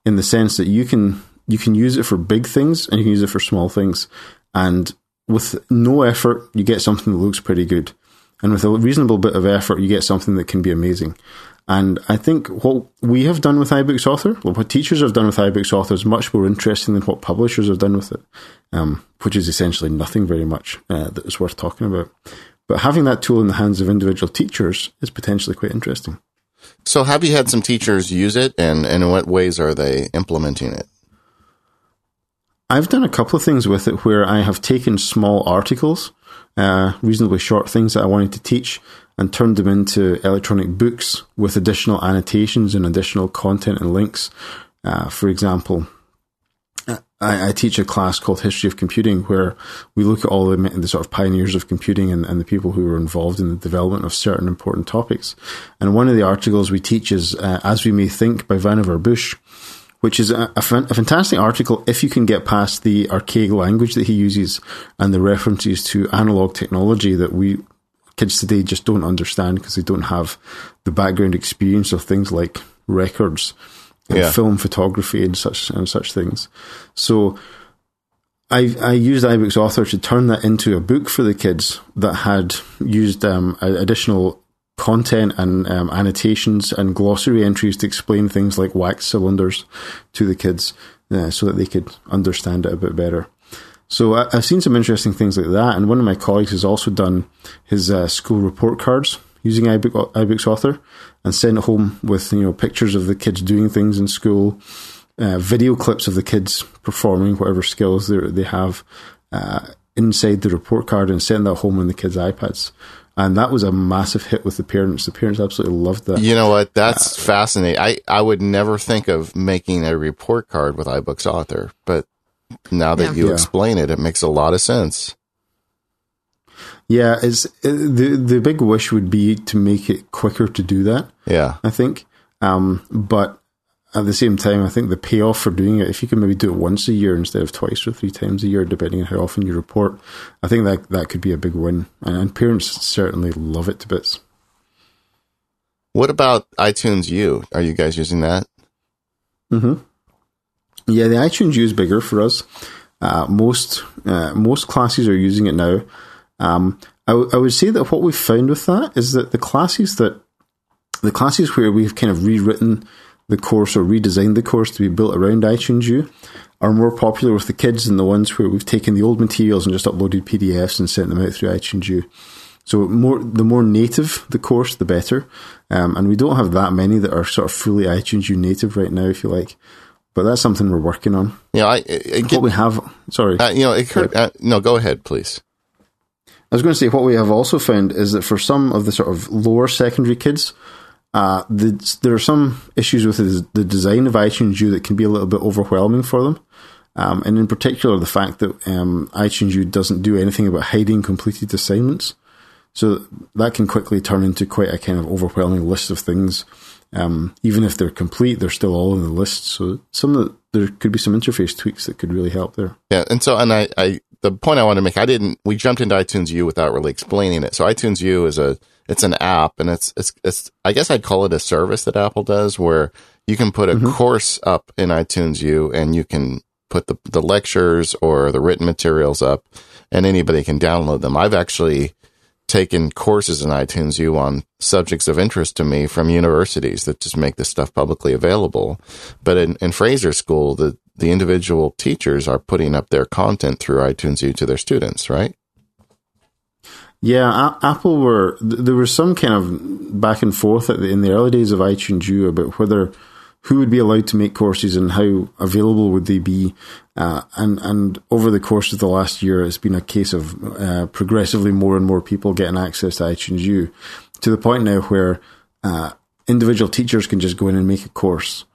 in the sense that you can you can use it for big things and you can use it for small things, and with no effort you get something that looks pretty good, and with a reasonable bit of effort you get something that can be amazing. And I think what we have done with iBooks Author, what teachers have done with iBooks Author, is much more interesting than what publishers have done with it, um, which is essentially nothing very much uh, that is worth talking about. But having that tool in the hands of individual teachers is potentially quite interesting. So, have you had some teachers use it, and, and in what ways are they implementing it? I've done a couple of things with it where I have taken small articles, uh, reasonably short things that I wanted to teach, and turned them into electronic books with additional annotations and additional content and links. Uh, for example, I, I, teach a class called History of Computing where we look at all the, the sort of pioneers of computing and, and, the people who were involved in the development of certain important topics. And one of the articles we teach is uh, As We May Think by Vannevar Bush, which is a, a, fan, a, fantastic article if you can get past the archaic language that he uses and the references to analog technology that we kids today just don't understand because they don't have the background experience of things like records yeah. film photography and such and such things. So I I used iBooks Author to turn that into a book for the kids that had used um, additional content and um, annotations and glossary entries to explain things like wax cylinders to the kids uh, so that they could understand it a bit better. So I, have seen some interesting things like that, and one of my colleagues has also done his uh, school report cards using iBook, iBooks Author and sent it home with you know pictures of the kids doing things in school, uh, video clips of the kids performing whatever skills they have uh, inside the report card, and sent that home on the kids' iPads. And that was a massive hit with the parents. The parents absolutely loved that. You know what? That's uh, fascinating. I, I would never think of making a report card with iBooks Author, but now that yeah. you yeah. explain it, it makes a lot of sense. Yeah, it's uh, the the big wish would be to make it quicker to do that. Yeah, I think. Um, but at the same time, I think the payoff for doing it, if you can maybe do it once a year instead of twice or three times a year, depending on how often you report, I think that that could be a big win. And, and parents certainly love it to bits. What about iTunes U? Are you guys using that? hmm Yeah, the iTunes U is bigger for us. Uh, most uh, most classes are using it now. Um, I, w- I would say that what we've found with that is that the classes that the classes where we've kind of rewritten the course or redesigned the course to be built around iTunes U are more popular with the kids than the ones where we've taken the old materials and just uploaded PDFs and sent them out through iTunes U. So more the more native the course, the better. Um, and we don't have that many that are sort of fully iTunes U native right now, if you like. But that's something we're working on. Yeah, I, I get, what we have. Sorry, uh, you know, it uh, no, go ahead, please. I was going to say what we have also found is that for some of the sort of lower secondary kids, uh, the, there are some issues with the, the, design of iTunes U that can be a little bit overwhelming for them. Um, and in particular, the fact that um, iTunes U doesn't do anything about hiding completed assignments. So that can quickly turn into quite a kind of overwhelming list of things. Um, even if they're complete, they're still all in the list. So some of the, there could be some interface tweaks that could really help there. Yeah, and so and I, I the point I wanted to make, I didn't, we jumped into iTunes U without really explaining it. So iTunes U is a, it's an app and it's, it's, it's, I guess I'd call it a service that Apple does where you can put a mm-hmm. course up in iTunes U and you can put the, the lectures or the written materials up and anybody can download them. I've actually taken courses in iTunes U on subjects of interest to me from universities that just make this stuff publicly available. But in, in Fraser School, the, the individual teachers are putting up their content through iTunes U to their students, right? Yeah, Apple were there was some kind of back and forth the, in the early days of iTunes U about whether who would be allowed to make courses and how available would they be. Uh, and and over the course of the last year, it's been a case of uh, progressively more and more people getting access to iTunes U, to the point now where uh, individual teachers can just go in and make a course.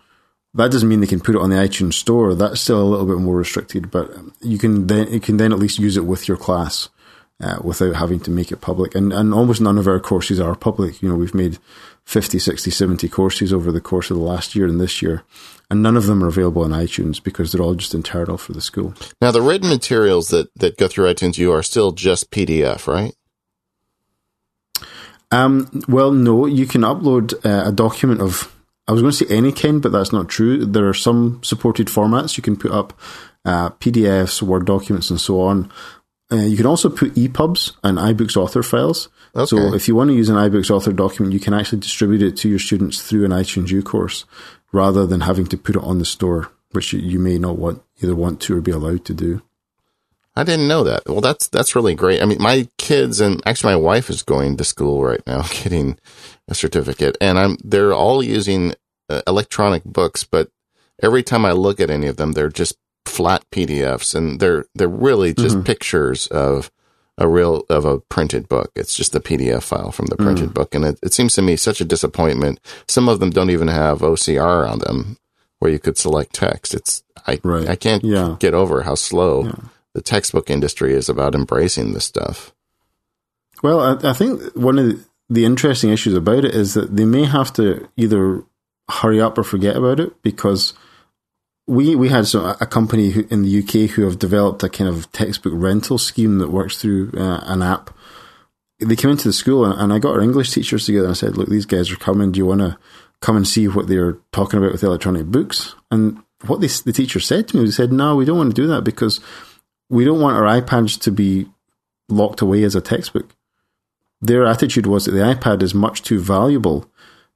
That doesn't mean they can put it on the iTunes store. That's still a little bit more restricted, but you can then you can then at least use it with your class uh, without having to make it public. And, and almost none of our courses are public. You know, we've made 50, 60, 70 courses over the course of the last year and this year. And none of them are available on iTunes because they're all just internal for the school. Now, the written materials that, that go through iTunes U are still just PDF, right? Um, well, no, you can upload uh, a document of, I was going to say any kind, but that's not true. There are some supported formats. You can put up uh, PDFs, Word documents, and so on. Uh, you can also put EPUBs and iBooks author files. Okay. So if you want to use an iBooks author document, you can actually distribute it to your students through an iTunes U course rather than having to put it on the store, which you, may not want either want to or be allowed to do. I didn't know that. Well, that's that's really great. I mean, my kids and actually my wife is going to school right now, getting a certificate, and I'm they're all using uh, electronic books, but every time I look at any of them, they're just flat PDFs, and they're they're really just mm-hmm. pictures of a real of a printed book. It's just the PDF file from the printed mm. book, and it, it seems to me such a disappointment. Some of them don't even have OCR on them, where you could select text. It's I right. I can't yeah. get over how slow yeah. The textbook industry is about embracing this stuff. Well, I, I think one of the, interesting issues about it is that they may have to either hurry up or forget about it because we we had some, a company who, in the UK who have developed a kind of textbook rental scheme that works through uh, an app. They came into the school and, and, I got our English teachers together and I said, "Look, these guys are coming. Do you want to come and see what they're talking about with electronic books?" And what they, the teacher said to me, was, said, "No, we don't want to do that because we don't want our iPads to be locked away as a textbook." Their attitude was that the iPad is much too valuable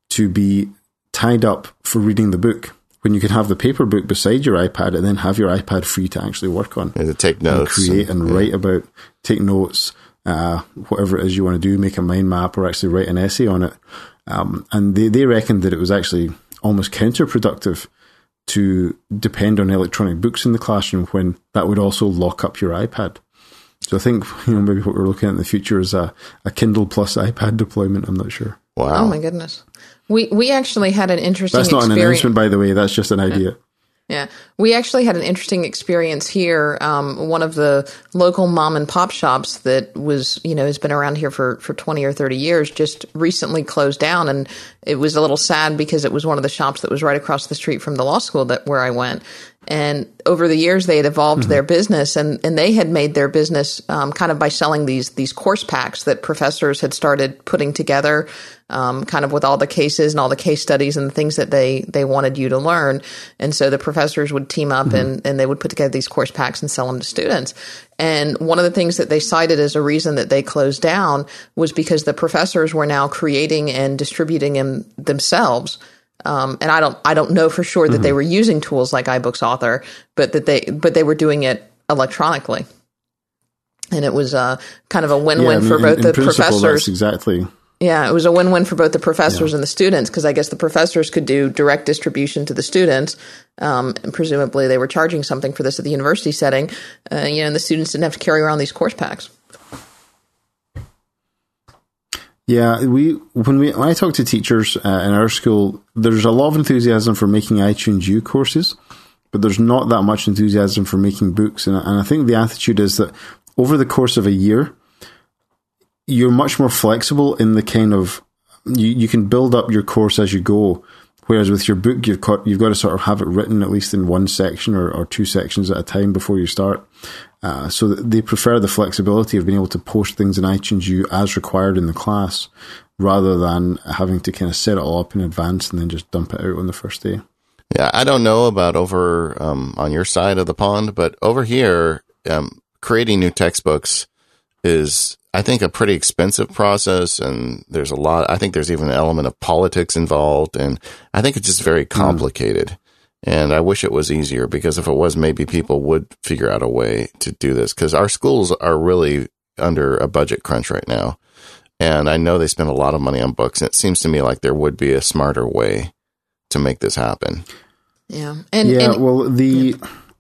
to be tied up for reading the book when you can have the paper book beside your iPad and then have your iPad free to actually work on. And to take notes. And create and, and write about, take notes, uh, whatever it is you want to do, make a mind map or actually write an essay on it. Um, and they, they reckoned that it was actually almost counterproductive to depend on electronic books in the classroom when that would also lock up your iPad. So I think you know maybe what we're looking at in the future is a, a Kindle plus iPad deployment. I'm not sure. Wow! Oh my goodness. We we actually had an interesting. That's not experience. an announcement, by the way. That's just an idea. Yeah, we actually had an interesting experience here. Um, one of the local mom and pop shops that was, you know, has been around here for, for 20 or 30 years just recently closed down. And it was a little sad because it was one of the shops that was right across the street from the law school that where I went. And over the years, they had evolved mm-hmm. their business, and, and they had made their business um, kind of by selling these these course packs that professors had started putting together, um, kind of with all the cases and all the case studies and the things that they they wanted you to learn. And so the professors would team up mm-hmm. and and they would put together these course packs and sell them to students. And one of the things that they cited as a reason that they closed down was because the professors were now creating and distributing them themselves um, and I don't, I don't know for sure that mm-hmm. they were using tools like iBooks Author, but that they, but they were doing it electronically, and it was uh, kind of a win-win yeah, I mean, for both in, in the professors. exactly. Yeah, it was a win-win for both the professors yeah. and the students because I guess the professors could do direct distribution to the students, um, and presumably they were charging something for this at the university setting. Uh, you know, and the students didn't have to carry around these course packs. Yeah, we when we when I talk to teachers uh, in our school, there's a lot of enthusiasm for making iTunes U courses, but there's not that much enthusiasm for making books, and, and I think the attitude is that over the course of a year, you're much more flexible in the kind of you, you can build up your course as you go. Whereas with your book, you've got you've got to sort of have it written at least in one section or, or two sections at a time before you start. Uh, so they prefer the flexibility of being able to post things in iTunes U as required in the class, rather than having to kind of set it all up in advance and then just dump it out on the first day. Yeah, I don't know about over um, on your side of the pond, but over here, um, creating new textbooks is I think a pretty expensive process and there's a lot, I think there's even an element of politics involved and I think it's just very hmm. complicated. Mm. And I wish it was easier because if it was, maybe people would figure out a way to do this because our schools are really under a budget crunch right now. And I know they spend a lot of money on books and it seems to me like there would be a smarter way to make this happen. Yeah, and yeah. and, well, the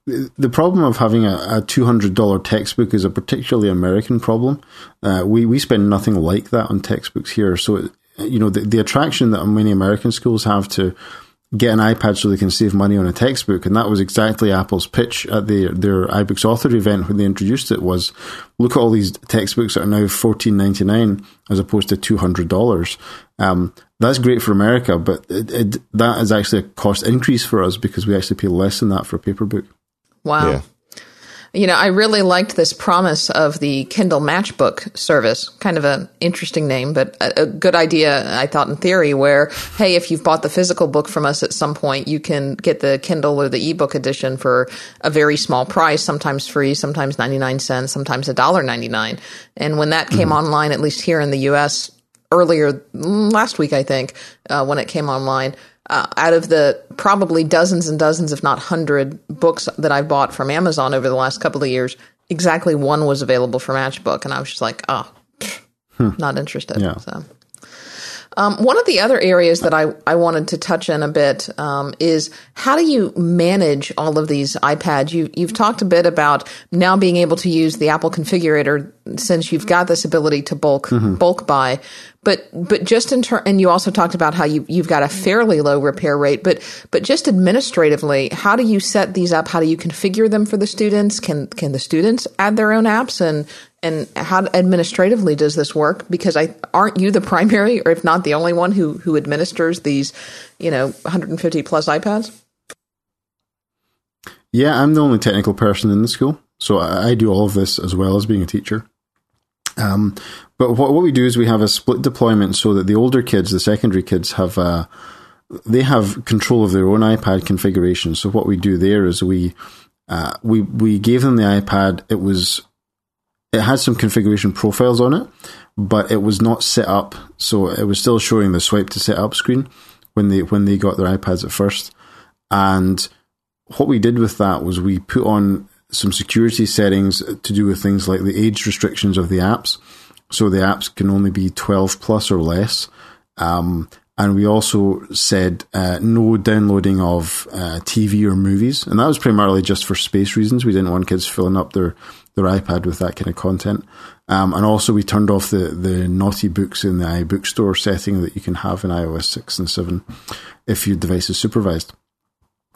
the problem of having a, a two hundred dollar textbook is a particularly American problem. Uh, we we spend nothing like that on textbooks here. So it, you know the, the attraction that many American schools have to get an iPad so they can save money on a textbook. And that was exactly Apple's pitch at the, their iBooks author event when they introduced it was look at all these textbooks that are now fourteen ninety nine as opposed to two hundred dollars. Um, that's great for America, but it, it, that is actually a cost increase for us because we actually pay less than that for a paper book. wow. Yeah. You know, I really liked this promise of the Kindle Matchbook service. Kind of an interesting name, but a, a, good idea, I thought, in theory, where, hey, if you've bought the physical book from us at some point, you can get the Kindle or the ebook edition for a very small price, sometimes free, sometimes 99 cents, sometimes $1.99. And when that came mm-hmm. online, at least here in the US, earlier mm, last week, I think, uh, when it came online, uh, out of the probably dozens and dozens, if not hundred books that I've bought from Amazon over the last couple of years, exactly one was available for Matchbook, and I was just like, oh, hmm. not interested. Yeah. So. Um, one of the other areas that I, I wanted to touch in a bit um, is how do you manage all of these iPads? You, you've talked a bit about now being able to use the Apple configurator since you've got this ability to bulk mm-hmm. bulk buy. But but just in turn, and you also talked about how you you've got a fairly low repair rate. But but just administratively, how do you set these up? How do you configure them for the students? Can can the students add their own apps and and how administratively does this work? Because I aren't you the primary, or if not the only one who who administers these, you know, 150 plus iPads? Yeah, I'm the only technical person in the school, so I, I do all of this as well as being a teacher. Um, but what, what we do is we have a split deployment so that the older kids, the secondary kids, have uh, they have control of their own iPad configuration. So what we do there is we uh, we we gave them the iPad. It was it had some configuration profiles on it, but it was not set up. So it was still showing the swipe to set up screen when they when they got their iPads at first. And what we did with that was we put on some security settings to do with things like the age restrictions of the apps. So the apps can only be 12 plus or less. Um, and we also said uh, no downloading of uh, TV or movies, and that was primarily just for space reasons. We didn't want kids filling up their their iPad with that kind of content. Um, and also, we turned off the the naughty books in the iBookstore setting that you can have in iOS six and seven if your device is supervised.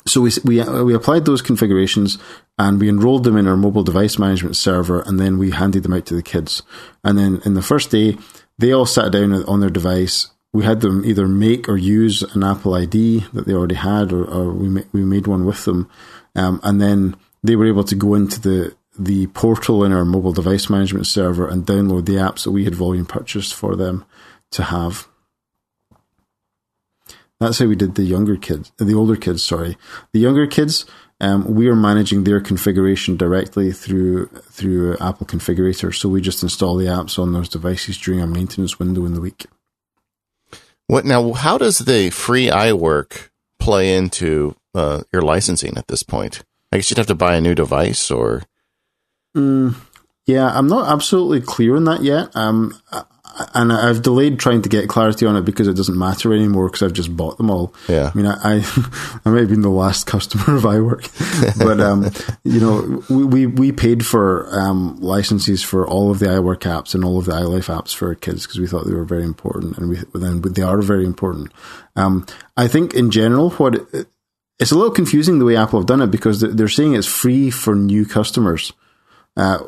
So we we we applied those configurations and we enrolled them in our mobile device management server, and then we handed them out to the kids. And then in the first day, they all sat down on their device. We had them either make or use an Apple ID that they already had, or, or we ma- we made one with them, um, and then they were able to go into the the portal in our mobile device management server and download the apps that we had volume purchased for them to have. That's how we did the younger kids, the older kids. Sorry, the younger kids. Um, we are managing their configuration directly through through Apple Configurator. So we just install the apps on those devices during our maintenance window in the week. What now? How does the free iWork play into uh, your licensing at this point? I guess you'd have to buy a new device, or. Mm, yeah, I'm not absolutely clear on that yet. Um, and I've delayed trying to get clarity on it because it doesn't matter anymore because I've just bought them all. Yeah. I mean, I, I, I may have been the last customer of iWork, but, um, you know, we, we, we paid for, um, licenses for all of the iWork apps and all of the iLife apps for our kids because we thought they were very important and we, then they are very important. Um, I think in general, what it, it's a little confusing the way Apple have done it because they're saying it's free for new customers. Uh,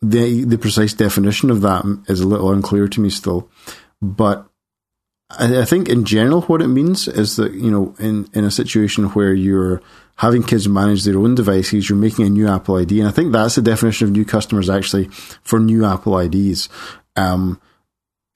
the the precise definition of that is a little unclear to me still, but I, I, think in general what it means is that you know in in a situation where you're having kids manage their own devices, you're making a new Apple ID, and I think that's the definition of new customers actually for new Apple IDs. Um,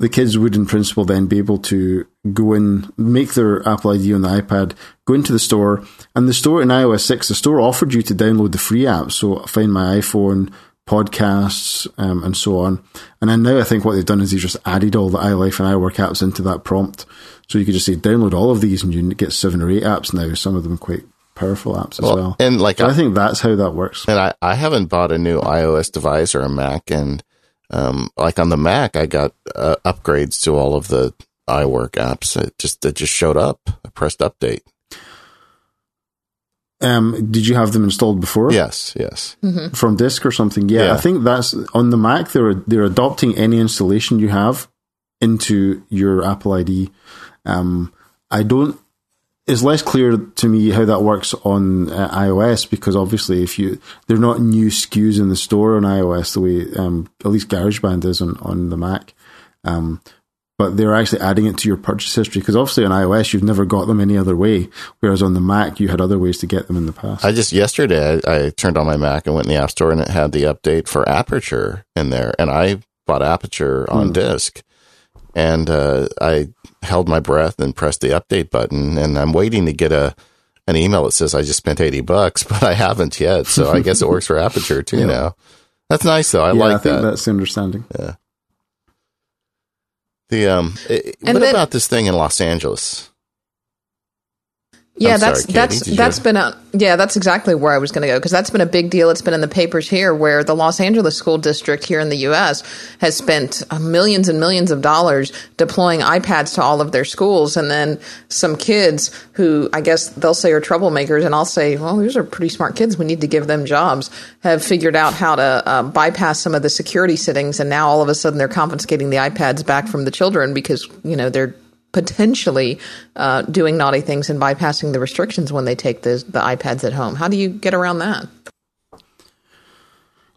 the kids would, in principle, then be able to go in, make their Apple ID on the iPad, go into the store, and the store in iOS 6, the store offered you to download the free app. So Find My iPhone, podcasts, um, and so on. And then now I think what they've done is they've just added all the iLife and iWork apps into that prompt. So you could just say download all of these and you get seven or eight apps now, some of them quite powerful apps as well. well. And like so I, I, think that's how that works. And I, I haven't bought a new iOS device or a Mac and um, like on the Mac I got uh, upgrades to all of the iWork apps. It just it just showed up. I pressed update. Um, did you have them installed before? Yes, yes. From disk or something? Yeah, Yeah. I think that's on the Mac. They're they're adopting any installation you have into your Apple ID. Um, I don't. It's less clear to me how that works on uh, iOS because obviously, if you they're not new SKUs in the store on iOS the way um, at least GarageBand is on on the Mac. Um, but they're actually adding it to your purchase history because obviously on iOS you've never got them any other way, whereas on the Mac you had other ways to get them in the past. I just yesterday I, I turned on my Mac and went in the App Store and it had the update for Aperture in there, and I bought Aperture on disk, and uh, I held my breath and pressed the update button, and I'm waiting to get a an email that says I just spent eighty bucks, but I haven't yet, so I guess it works for Aperture too now. That's nice though. I yeah, like I think that. that's the understanding. The um, And what about this thing in Los Angeles? Yeah, I'm that's sorry, that's that's been a yeah, that's exactly where I was going to go because that's been a big deal. It's been in the papers here where the Los Angeles school district here in the U.S. has spent uh, millions and millions of dollars deploying iPads to all of their schools, and then some kids who I guess they'll say are troublemakers, and I'll say, well, these are pretty smart kids. We need to give them jobs. Have figured out how to uh, bypass some of the security settings, and now all of a sudden they're confiscating the iPads back from the children because you know they're potentially uh, doing naughty things and bypassing the restrictions when they take the, the iPads at home. How do you get around that?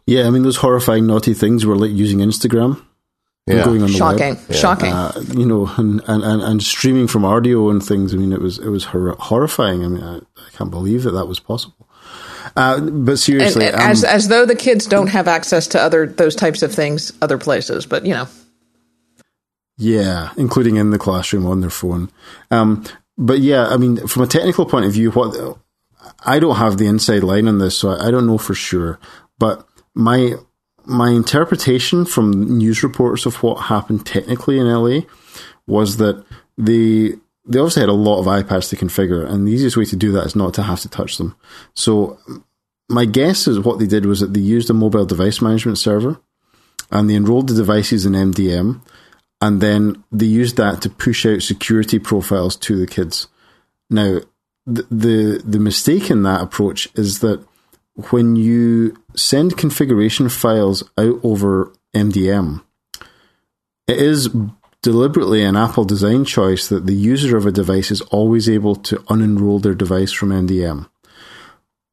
Yeah, I mean those horrifying naughty things were like using Instagram, Yeah. going on the Shocking, web, shocking. uh, you know, and, and, and, and streaming from audio and things. I mean, it was it was hor- horrifying. I mean, I, I can't believe that that was possible. Uh, but And, seriously, and um, as as though the kids don't have access to other those types of things other places, but you know, Yeah, including in the classroom on their phone. Um, but yeah, I mean, from a technical point of view, what I don't have the inside line on this, so I, I don't know for sure. But my my interpretation from news reports of what happened technically in LA was that they they obviously had a lot of iPads to configure, and the easiest way to do that is not to have to touch them. So my guess is what they did was that they used a mobile device management server, and they enrolled the devices in MDM and then they used that to push out security profiles to the kids. Now, the, the the mistake in that approach is that when you send configuration files out over MDM, it is deliberately an Apple design choice that the user of a device is always able to unenroll their device from MDM.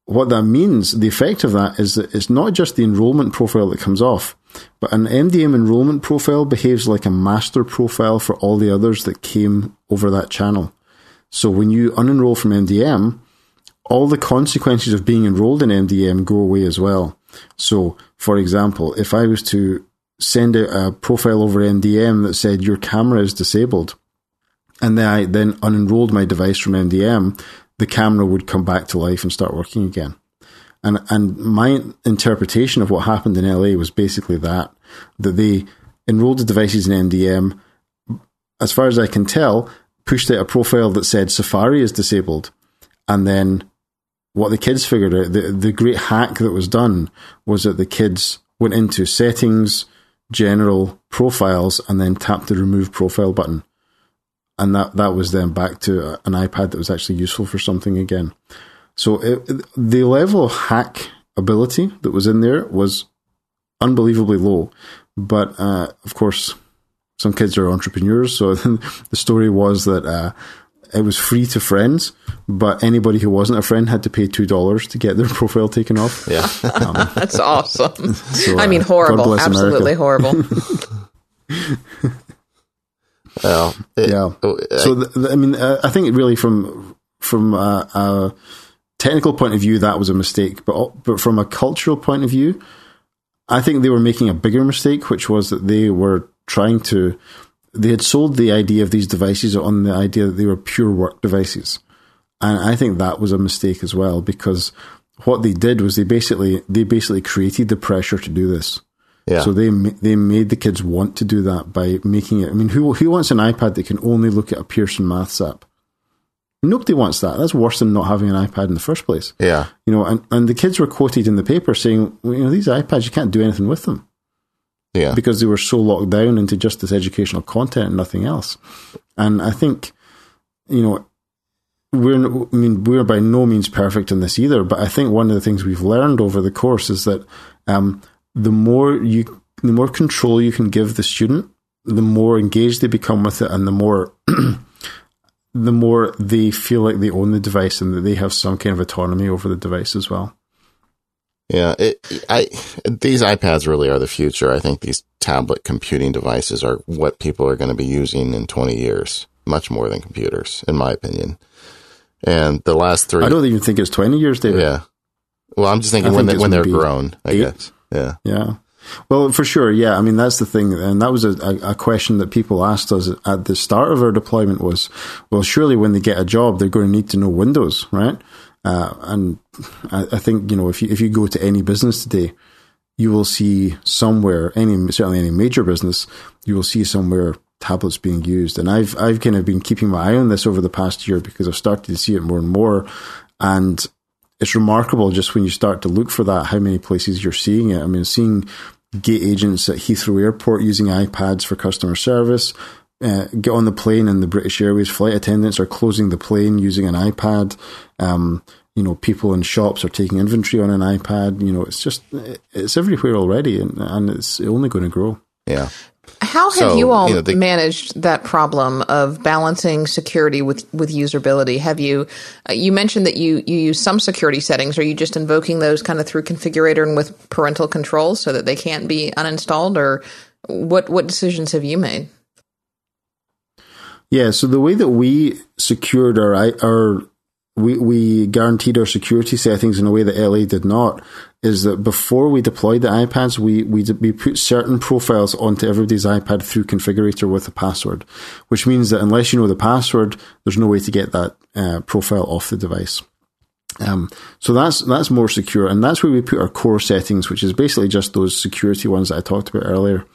What that means, the effect of that is that it's not just the enrollment profile that comes off, but an MDM enrollment profile behaves like a master profile for all the others that came over that channel. So when you unenroll from MDM, all the consequences of being enrolled in MDM go away as well. So, for example, if I was to send out a profile over MDM that said your camera is disabled, and then I then unenrolled my device from MDM, the camera would come back to life and start working again. And and my interpretation of what happened in LA was basically that that they enrolled the devices in MDM. As far as I can tell, pushed out a profile that said Safari is disabled, and then what the kids figured out the the great hack that was done was that the kids went into settings, general profiles, and then tapped the remove profile button, and that that was then back to an iPad that was actually useful for something again. So it, it- the level of hack ability that was in there was unbelievably low. But uh, of course, some kids are entrepreneurs. So the story was that uh, it was free to friends, but anybody who wasn't a friend had to pay two dollars to get their profile taken off. Yeah. that's awesome. So, I mean, uh, horrible, absolutely America. horrible. well, it- Yeah. oh, I- So th- th- I mean, uh, I think really from from a, a technical point of view, that was a mistake. But but from a cultural point of view, I think they were making a bigger mistake, which was that they were trying to. They had sold the idea of these devices on the idea that they were pure work devices, and I think that was a mistake as well because what they did was they basically they basically created the pressure to do this. yeah. So they they made the kids want to do that by making it. I mean, who who wants an iPad that can only look at a Pearson Maths app? Nobody wants that. That's worse than not having an iPad in the first place. yeah. You know, and, and the kids were quoted in the paper saying, well, you know, these iPads you can't do anything with them Yeah. because they were so locked down into just this educational content and nothing else. And I think, you know, we're I mean we're by no means perfect in this either, but I think one of the things we've learned over the course is that um, the more you the more control you can give the student, the more engaged they become with it, and the more the more they feel like they own the device and that they have some kind of autonomy over the device as well. Yeah, it, I these iPads really are the future. I think these tablet computing devices are what people are going to be using in 20 years, much more than computers, in my opinion. And the last three, I don't even think it's 20 years, David. Yeah. Well, I'm just thinking when they, when they're grown, I eight. guess. Yeah. Yeah. Well, for sure, yeah. I mean, that's the thing, and that was a, a, question that people asked us at the start of our deployment. Was well, surely when they get a job, they're going to need to know Windows, right? Uh, and I, I, think you know if you if you go to any business today, you will see somewhere any certainly any major business, you will see somewhere tablets being used. And I've I've kind of been keeping my eye on this over the past year because I've started to see it more and more, and it's remarkable just when you start to look for that how many places you're seeing it. I mean, seeing gate agents at Heathrow Airport using iPads for customer service. Uh, get on the plane and the British Airways flight attendants are closing the plane using an iPad. Um, you know, people in shops are taking inventory on an iPad. You know, it's just it's everywhere already, and, and it's only going to grow. Yeah. How have so, you all you know, the, managed that problem of balancing security with, with usability? Have you uh, you mentioned that you you use some security settings? Are you just invoking those kind of through configurator and with parental controls so that they can't be uninstalled, or what what decisions have you made? Yeah, so the way that we secured our our we, we guaranteed our security settings in a way that LA did not is that before we deployed the iPads, we, we, we put certain profiles onto everybody's iPad through configurator with a password, which means that unless you know the password, there's no way to get that uh, profile off the device. Um, so that's that's more secure, and that's where we put our core settings, which is basically just those security ones that I talked about earlier,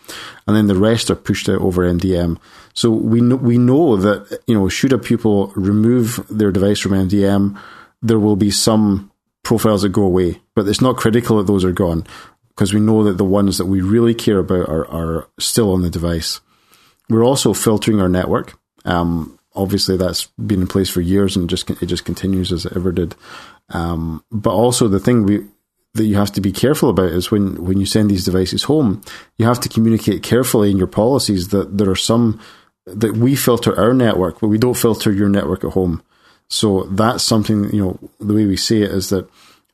and then the rest are pushed out over MDM. So we know, we know that you know should a pupil remove their device from MDM, there will be some profiles that go away, but it's not critical that those are gone because we know that the ones that we really care about are are still on the device. We're also filtering our network. Um, obviously that's been in place for years and just it just continues as it ever did. Um, but also the thing we that you have to be careful about is when when you send these devices home, you have to communicate carefully in your policies that there are some that we filter our network, but we don't filter your network at home. So that's something you know. The way we say it is that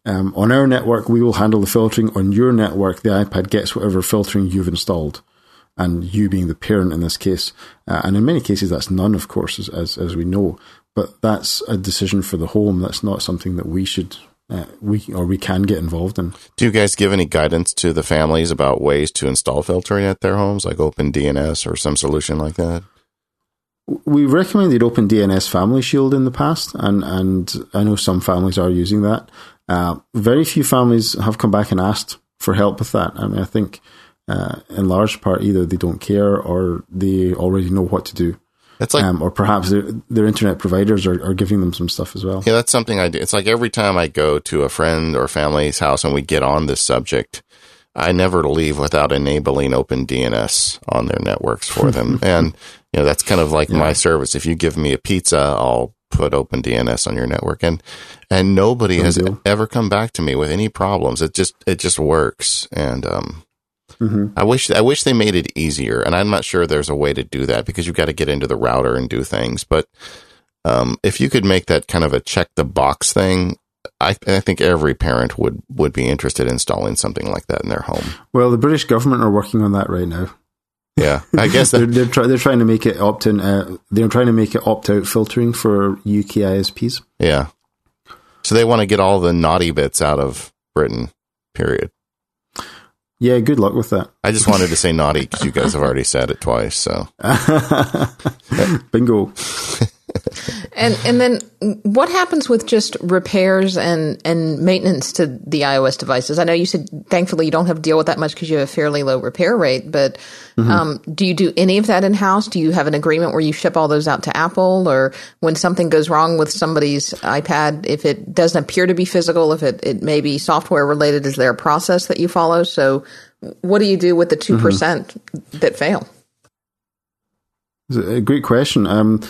um, on our network we will handle the filtering. On your network, the iPad gets whatever filtering you've installed and you being the parent in this case. Uh, and in many cases, that's none, of course, as, as, as we know. But that's a decision for the home. That's not something that we should uh, we or we can get involved in. Do you guys give any guidance to the families about ways to install filtering at their homes, like OpenDNS or some solution like that? We recommended OpenDNS Family Shield in the past, and and I know some families are using that. Uh, very few families have come back and asked for help with that. I mean, I think uh, in large part either they don't care or they already know what to do. It's like, um, or perhaps their, their internet providers are, are giving them some stuff as well. Yeah, that's something I do. It's like every time I go to a friend or family's house and we get on this subject, I never leave without enabling OpenDNS on their networks for them. and, you know, that's kind of like yeah. my service. If you give me a pizza, I'll put OpenDNS on your network. And, and nobody has deal. ever come back to me with any problems. It just, it just works. And, um, Mm-hmm. I wish I wish they made it easier, and I'm not sure there's a way to do that because you've got to get into the router and do things. But um, if you could make that kind of a check the box thing, I, I, think every parent would would be interested in installing something like that in their home. Well, the British government are working on that right now. Yeah, I guess they're they're, try, they're, trying to make it opt in. Uh, they're trying to make it opt out filtering for UK ISPs. Yeah, so they want to get all the naughty bits out of Britain. Period. Yeah, good luck with that. I just wanted to say naughty because you guys have already said it twice. So, bingo. and and then what happens with just repairs and and maintenance to the iOS devices? I know you said thankfully you don't have to deal with that much because you have a fairly low repair rate, but mm-hmm. um, do you do any of that in house? Do you have an agreement where you ship all those out to Apple, or when something goes wrong with somebody's iPad, if it doesn't appear to be physical, if it it may be software related, is there a process that you follow? So, what do you do with the two mm-hmm. percent mm-hmm. that fail? a great question. Um,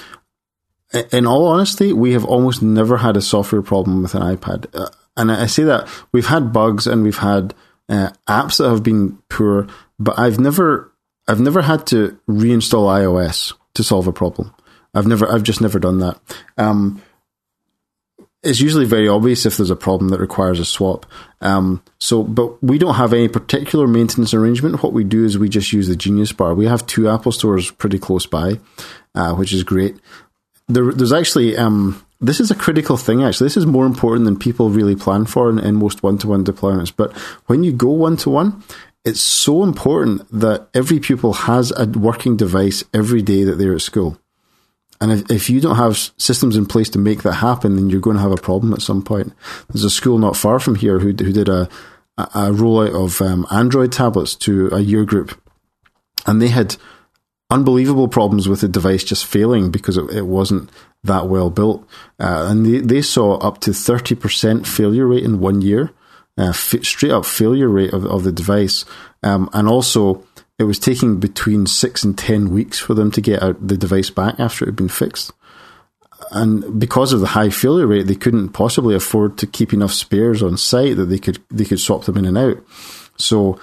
in all honesty, we have almost never had a software problem with an iPad. Uh, and I say that we've had bugs and we've had uh, apps that have been poor, but I've never, I've never had to reinstall iOS to solve a problem. I've never, I've just never done that. Um, it's usually very obvious if there's a problem that requires a swap. Um, so, but we don't have any particular maintenance arrangement. What we do is we just use the Genius Bar. We have two Apple stores pretty close by, uh, which is great. There, there's actually um, this is a critical thing. Actually, this is more important than people really plan for in, in most one-to-one deployments. But when you go one-to-one, it's so important that every pupil has a working device every day that they're at school. And if, if you don't have systems in place to make that happen, then you're going to have a problem at some point. There's a school not far from here who, who did a, a rollout of um, Android tablets to a year group. And they had unbelievable problems with the device just failing because it, it wasn't that well built. Uh, and they, they saw up to 30% failure rate in one year, uh, f- straight up failure rate of, of the device. Um, and also, it was taking between six and 10 weeks for them to get out the device back after it had been fixed. And because of the high failure rate, they couldn't possibly afford to keep enough spares on site that they could they could swap them in and out. So,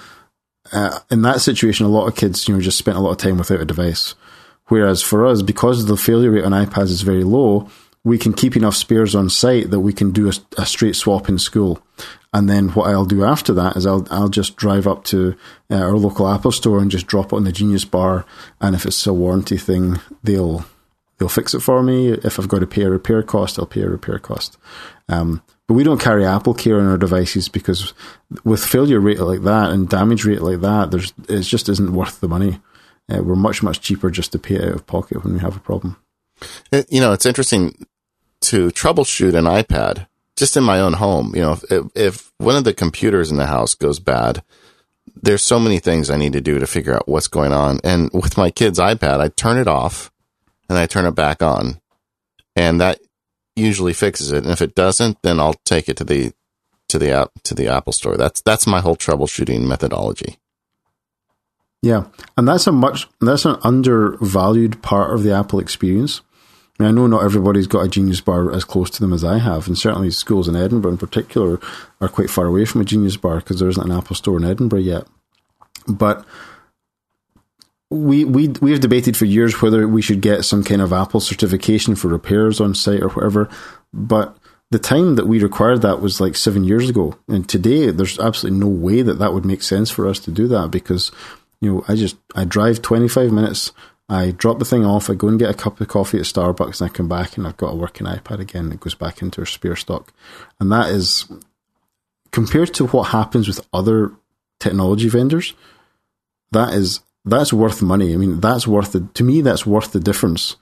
uh, in that situation, a lot of kids, you know, just spent a lot of time without a device. Whereas for us, because the failure rate on iPads is very low, we can keep enough spares on site that we can do a, a, straight swap in school. And then what I'll do after that is I'll I'll just drive up to uh, our local Apple store and just drop it on the Genius Bar. And if it's a warranty thing, they'll they'll fix it for me. If I've got to pay a repair cost, I'll pay a repair cost. Um, but we don't carry Apple Care on our devices because with failure rate like that and damage rate like that, there's it just isn't worth the money. Uh, we're much much cheaper just to pay out of pocket when we have a problem. It, you know, it's interesting to troubleshoot an iPad just in my own home. You know, if, if one of the computers in the house goes bad, there's so many things I need to do to figure out what's going on. And with my kid's iPad, I turn it off and I turn it back on, and that usually fixes it. And if it doesn't, then I'll take it to the to the app to the Apple Store. That's that's my whole troubleshooting methodology. Yeah, and that's a much that's an undervalued part of the Apple experience. I, I know not everybody's got a Genius Bar as close to them as I have, and certainly schools in Edinburgh in particular are quite far away from a Genius Bar because there isn't an Apple Store in Edinburgh yet. But we we we have debated for years whether we should get some kind of Apple certification for repairs on site or whatever, but the time that we required that was like seven years ago, and today there's absolutely no way that that would make sense for us to do that because you know, I just I drive 25 minutes, I drop the thing off, I go and get a cup of coffee at Starbucks, and I come back and I've got a working iPad again. It goes back into our spare stock, and that is compared to what happens with other technology vendors. That is that's worth money. I mean, that's worth the to me. That's worth the difference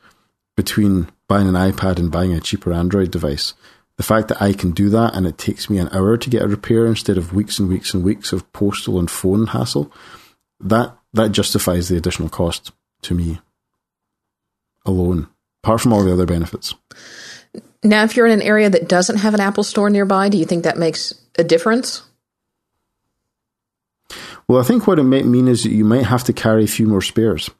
between buying an iPad and buying a cheaper Android device. The fact that I can do that and it takes me an hour to get a repair instead of weeks and weeks and weeks of postal and phone hassle that that justifies the additional cost to me alone, apart from all the other benefits. Now, if you're in an area that doesn't have an Apple store nearby, do you think that makes a difference? Well, I think what it might mean is that you might have to carry a few more spares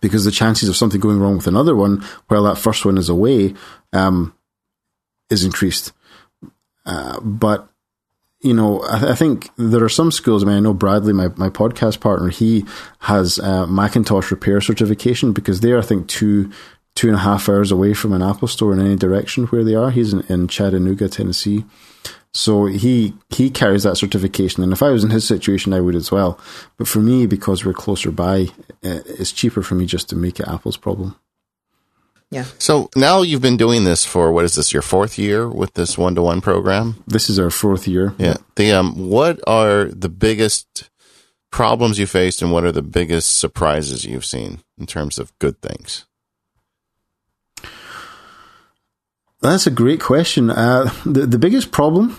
because the chances of something going wrong with another one while that first one is away um, is increased. Uh, but you know, I, I, think there are some schools. I mean, I know Bradley, my, my podcast partner, he has Macintosh repair certification because they're, I think, two two and a half hours away from an Apple store in any direction where they are. He's in, in Chattanooga, Tennessee. So he he carries that certification, and if I was in his situation, I would as well. But for me, because we're closer by, it's cheaper for me just to make it Apple's problem. Yeah. So now you've been doing this for what is this your fourth year with this one to one program? This is our fourth year. Yeah. The um, what are the biggest problems you faced, and what are the biggest surprises you've seen in terms of good things? That's a great question. Uh, the the biggest problem,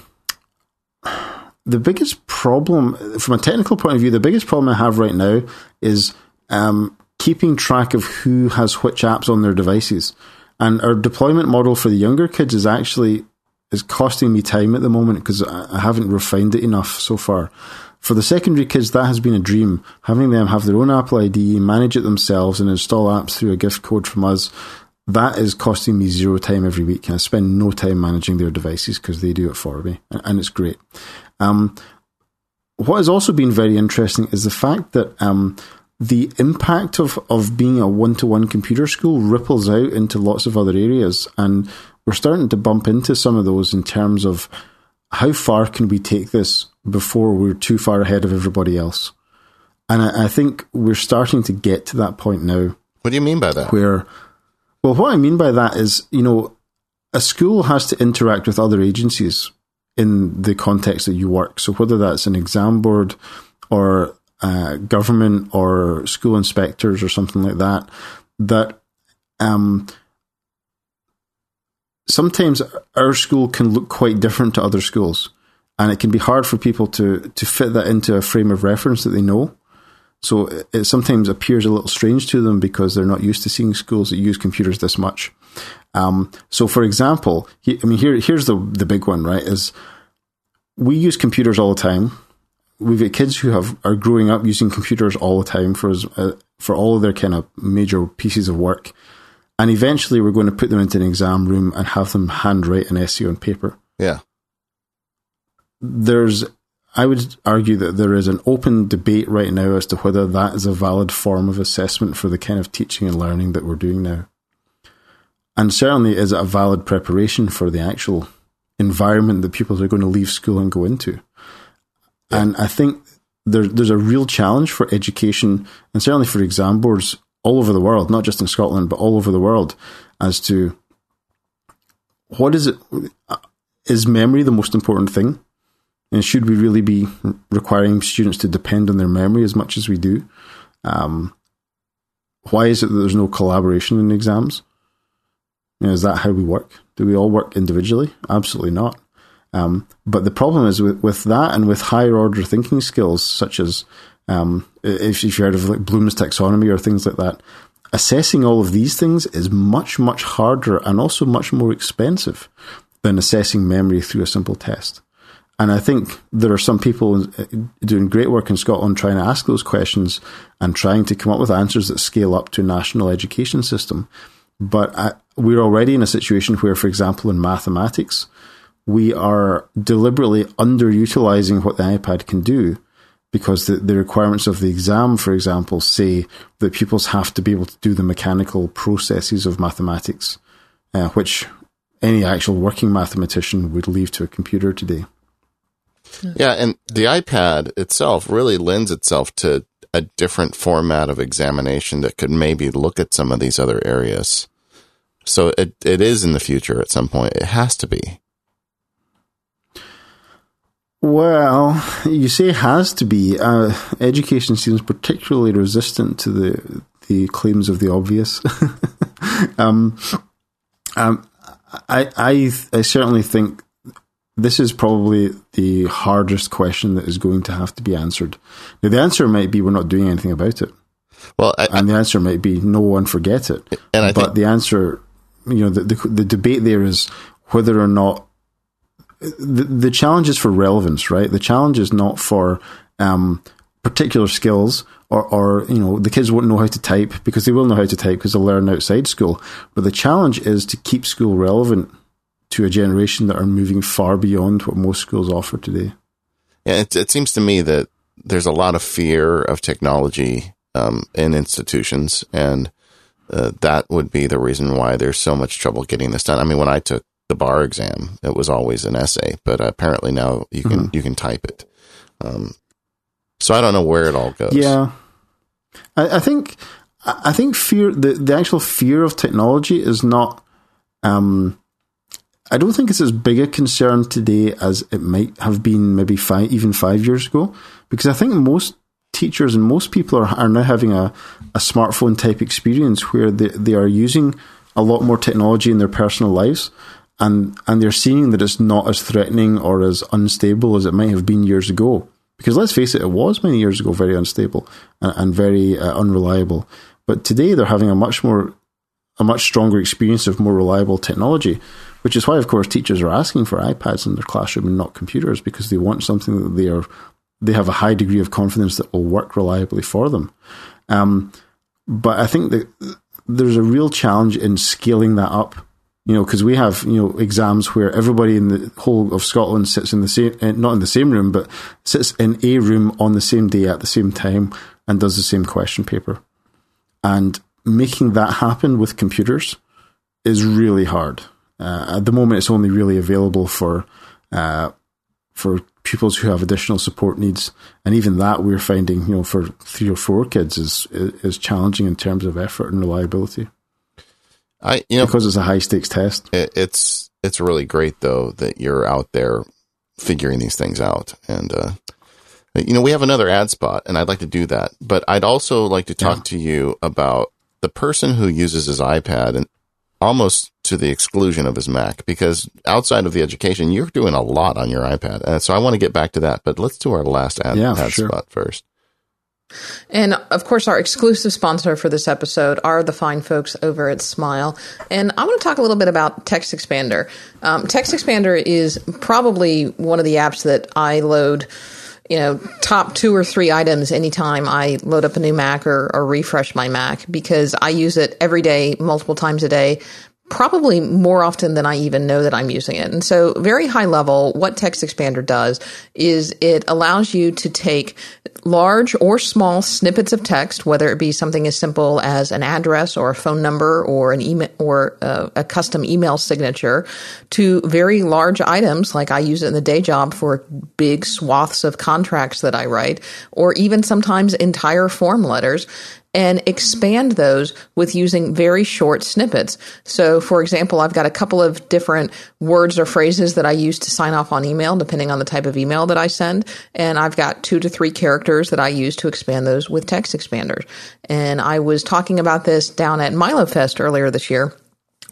the biggest problem from a technical point of view, the biggest problem I have right now is um, keeping track of who has which apps on their devices. And our deployment model for the younger kids is actually is costing me time at the moment because I haven't refined it enough so far. For the secondary kids, that has been a dream. Having them have their own Apple ID, manage it themselves, and install apps through a gift code from us. That is costing me zero time every week. And I spend no time managing their devices because they do it for me, and it's great. Um, what has also been very interesting is the fact that um, the impact of, of being a one to one computer school ripples out into lots of other areas. And we're starting to bump into some of those in terms of how far can we take this before we're too far ahead of everybody else. And I, I think we're starting to get to that point now. What do you mean by that? Where, well, what I mean by that is, you know, a school has to interact with other agencies in the context that you work. So whether that's an exam board or uh, government or school inspectors or something like that, that um, sometimes our school can look quite different to other schools, and it can be hard for people to to fit that into a frame of reference that they know. So it sometimes appears a little strange to them because they're not used to seeing schools that use computers this much. Um, so, for example, he, I mean, here here's the the big one, right? Is we use computers all the time. We've got kids who have are growing up using computers all the time for uh, for all of their kind of major pieces of work, and eventually we're going to put them into an exam room and have them handwrite an essay on paper. Yeah, there's I would argue that there is an open debate right now as to whether that is a valid form of assessment for the kind of teaching and learning that we're doing now. And certainly, is it a valid preparation for the actual environment that people are going to leave school and go into? Yeah. And I think there, there's a real challenge for education and certainly for exam boards all over the world, not just in Scotland, but all over the world, as to what is it? Uh, is memory the most important thing? And should we really be requiring students to depend on their memory as much as we do? Um, why is it that there's no collaboration in exams? You know, is that how we work? Do we all work individually? Absolutely not. Um, but the problem is with, with that and with higher order thinking skills, such as um, if you've heard of like Bloom's taxonomy or things like that, assessing all of these things is much, much harder and also much more expensive than assessing memory through a simple test. And I think there are some people doing great work in Scotland trying to ask those questions and trying to come up with answers that scale up to a national education system. But I, we're already in a situation where, for example, in mathematics, we are deliberately underutilizing what the iPad can do because the, the requirements of the exam, for example, say that pupils have to be able to do the mechanical processes of mathematics, uh, which any actual working mathematician would leave to a computer today. Yeah, and the iPad itself really lends itself to a different format of examination that could maybe look at some of these other areas. So it it is in the future at some point. It has to be. Well, you say it has to be. Uh, education seems particularly resistant to the the claims of the obvious. um, um, I, I I certainly think this is probably the hardest question that is going to have to be answered. Now, the answer might be we're not doing anything about it. Well, I, and the answer might be no one forget it. And I but think, the answer, you know, the, the, the debate there is whether or not the, the challenge is for relevance, right? The challenge is not for um, particular skills or, or, you know, the kids won't know how to type because they will know how to type because they'll learn outside school. But the challenge is to keep school relevant to a generation that are moving far beyond what most schools offer today. Yeah, it, it seems to me that there's a lot of fear of technology um, in institutions, and uh, that would be the reason why there's so much trouble getting this done. I mean, when I took the bar exam, it was always an essay, but apparently now you can mm-hmm. you can type it. Um, so I don't know where it all goes. Yeah, I, I think I think fear the the actual fear of technology is not. Um, I don't think it's as big a concern today as it might have been maybe five, even five years ago, because I think most teachers and most people are, are now having a, a smartphone type experience where they, they are using a lot more technology in their personal lives and, and they're seeing that it's not as threatening or as unstable as it might have been years ago. Because let's face it, it was many years ago very unstable and, and very uh, unreliable. But today they're having a much more, a much stronger experience of more reliable technology which is why, of course, teachers are asking for iPads in their classroom and not computers because they want something that they are they have a high degree of confidence that will work reliably for them. Um, but I think that there's a real challenge in scaling that up. You know, because we have you know exams where everybody in the whole of Scotland sits in the same, eh, not in the same room, but sits in a room on the same day at the same time and does the same question paper. And making that happen with computers is really hard. Uh, at the moment, it's only really available for uh, for pupils who have additional support needs, and even that we're finding, you know, for three or four kids is is challenging in terms of effort and reliability. I, you know, because it's a high stakes test. It, it's it's really great though that you're out there figuring these things out, and uh, you know, we have another ad spot, and I'd like to do that, but I'd also like to talk yeah. to you about the person who uses his iPad and almost to the exclusion of his Mac because outside of the education, you're doing a lot on your iPad. And so I want to get back to that, but let's do our last ad, yeah, ad sure. spot first. And of course, our exclusive sponsor for this episode are the fine folks over at Smile. And I want to talk a little bit about Text Expander. Um, Text Expander is probably one of the apps that I load you know, top two or three items anytime I load up a new Mac or, or refresh my Mac because I use it every day, multiple times a day, probably more often than I even know that I'm using it. And so, very high level, what Text Expander does is it allows you to take large or small snippets of text, whether it be something as simple as an address or a phone number or an email or a, a custom email signature, to very large items like I use it in the day job for big swaths of contracts that I write, or even sometimes entire form letters and expand those with using very short snippets. So, for example, I've got a couple of different words or phrases that I use to sign off on email, depending on the type of email that I send. And I've got two to three characters that I use to expand those with text expanders. And I was talking about this down at MiloFest earlier this year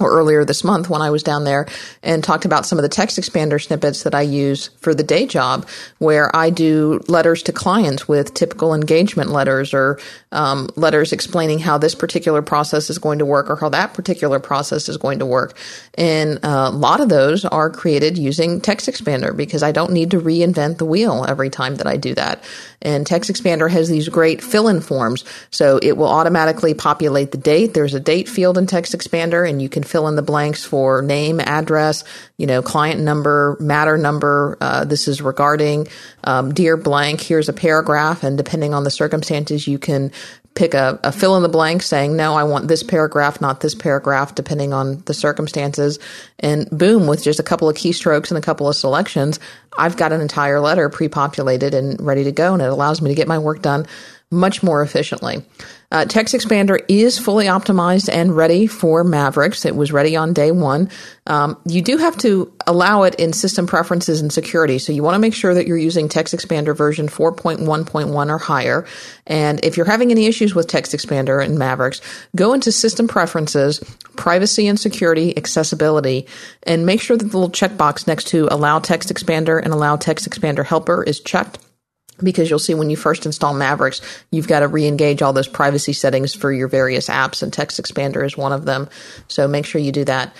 or earlier this month when I was down there and talked about some of the text expander snippets that I use for the day job, where I do letters to clients with typical engagement letters or um, letters explaining how this particular process is going to work or how that particular process is going to work. And uh, a lot of those are created using text expander because I don't need to reinvent the wheel every time that I do that. And text expander has these great fill in forms. So it will automatically populate the date. There's a date field in text expander and you can fill in the blanks for name, address, you know, client number, matter number. Uh, this is regarding um, dear blank. Here's a paragraph, and depending on the circumstances, you can pick a, a, fill in the blank saying, no, I want this paragraph, not this paragraph, depending on the circumstances. And boom, with just a couple of keystrokes and a couple of selections, I've got an entire letter pre populated and ready to go. And it allows me to get my work done much more efficiently. Uh, Text Expander is fully optimized and ready for Mavericks. It was ready on day one. Um, you do have to allow it in system preferences and security. So you want to make sure that you're using Text Expander version 4.1.1 or higher. And if you're having any issues with Text Expander and Mavericks, go into system preferences, privacy and security, accessibility, and make sure that the little checkbox next to allow Text Expander and allow Text Expander helper is checked because you'll see when you first install Mavericks, you've got to re-engage all those privacy settings for your various apps, and Text Expander is one of them. So make sure you do that.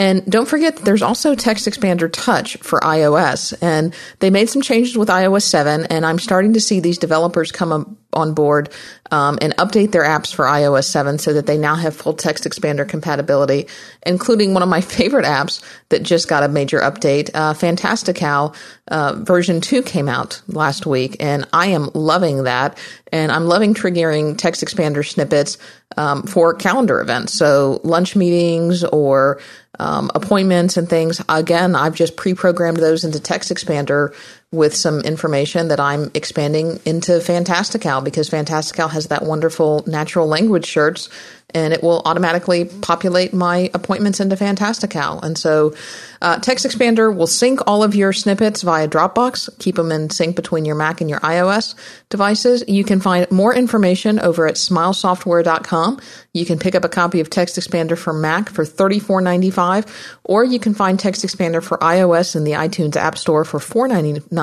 And don't forget that there's also Text Expander Touch for iOS. And they made some changes with iOS 7, and I'm starting to see these developers come on board um, and update their apps for iOS 7 so that they now have full Text Expander compatibility, including one of my favorite apps that just got a major update. Uh, Fantastical uh, version 2 came out last week, and I am loving that. And I'm loving triggering Text Expander snippets um, for calendar events. So lunch meetings or um, appointments and things. Again, I've just pre-programmed those into Text Expander with some information that I'm expanding into Fantastical because Fantastical has that wonderful natural language shirts and it will automatically populate my appointments into Fantastical. And so uh, Text Expander will sync all of your snippets via Dropbox, keep them in sync between your Mac and your iOS devices. You can find more information over at smilesoftware.com. You can pick up a copy of Text Expander for Mac for $34.95, or you can find Text Expander for iOS in the iTunes App Store for $4.99.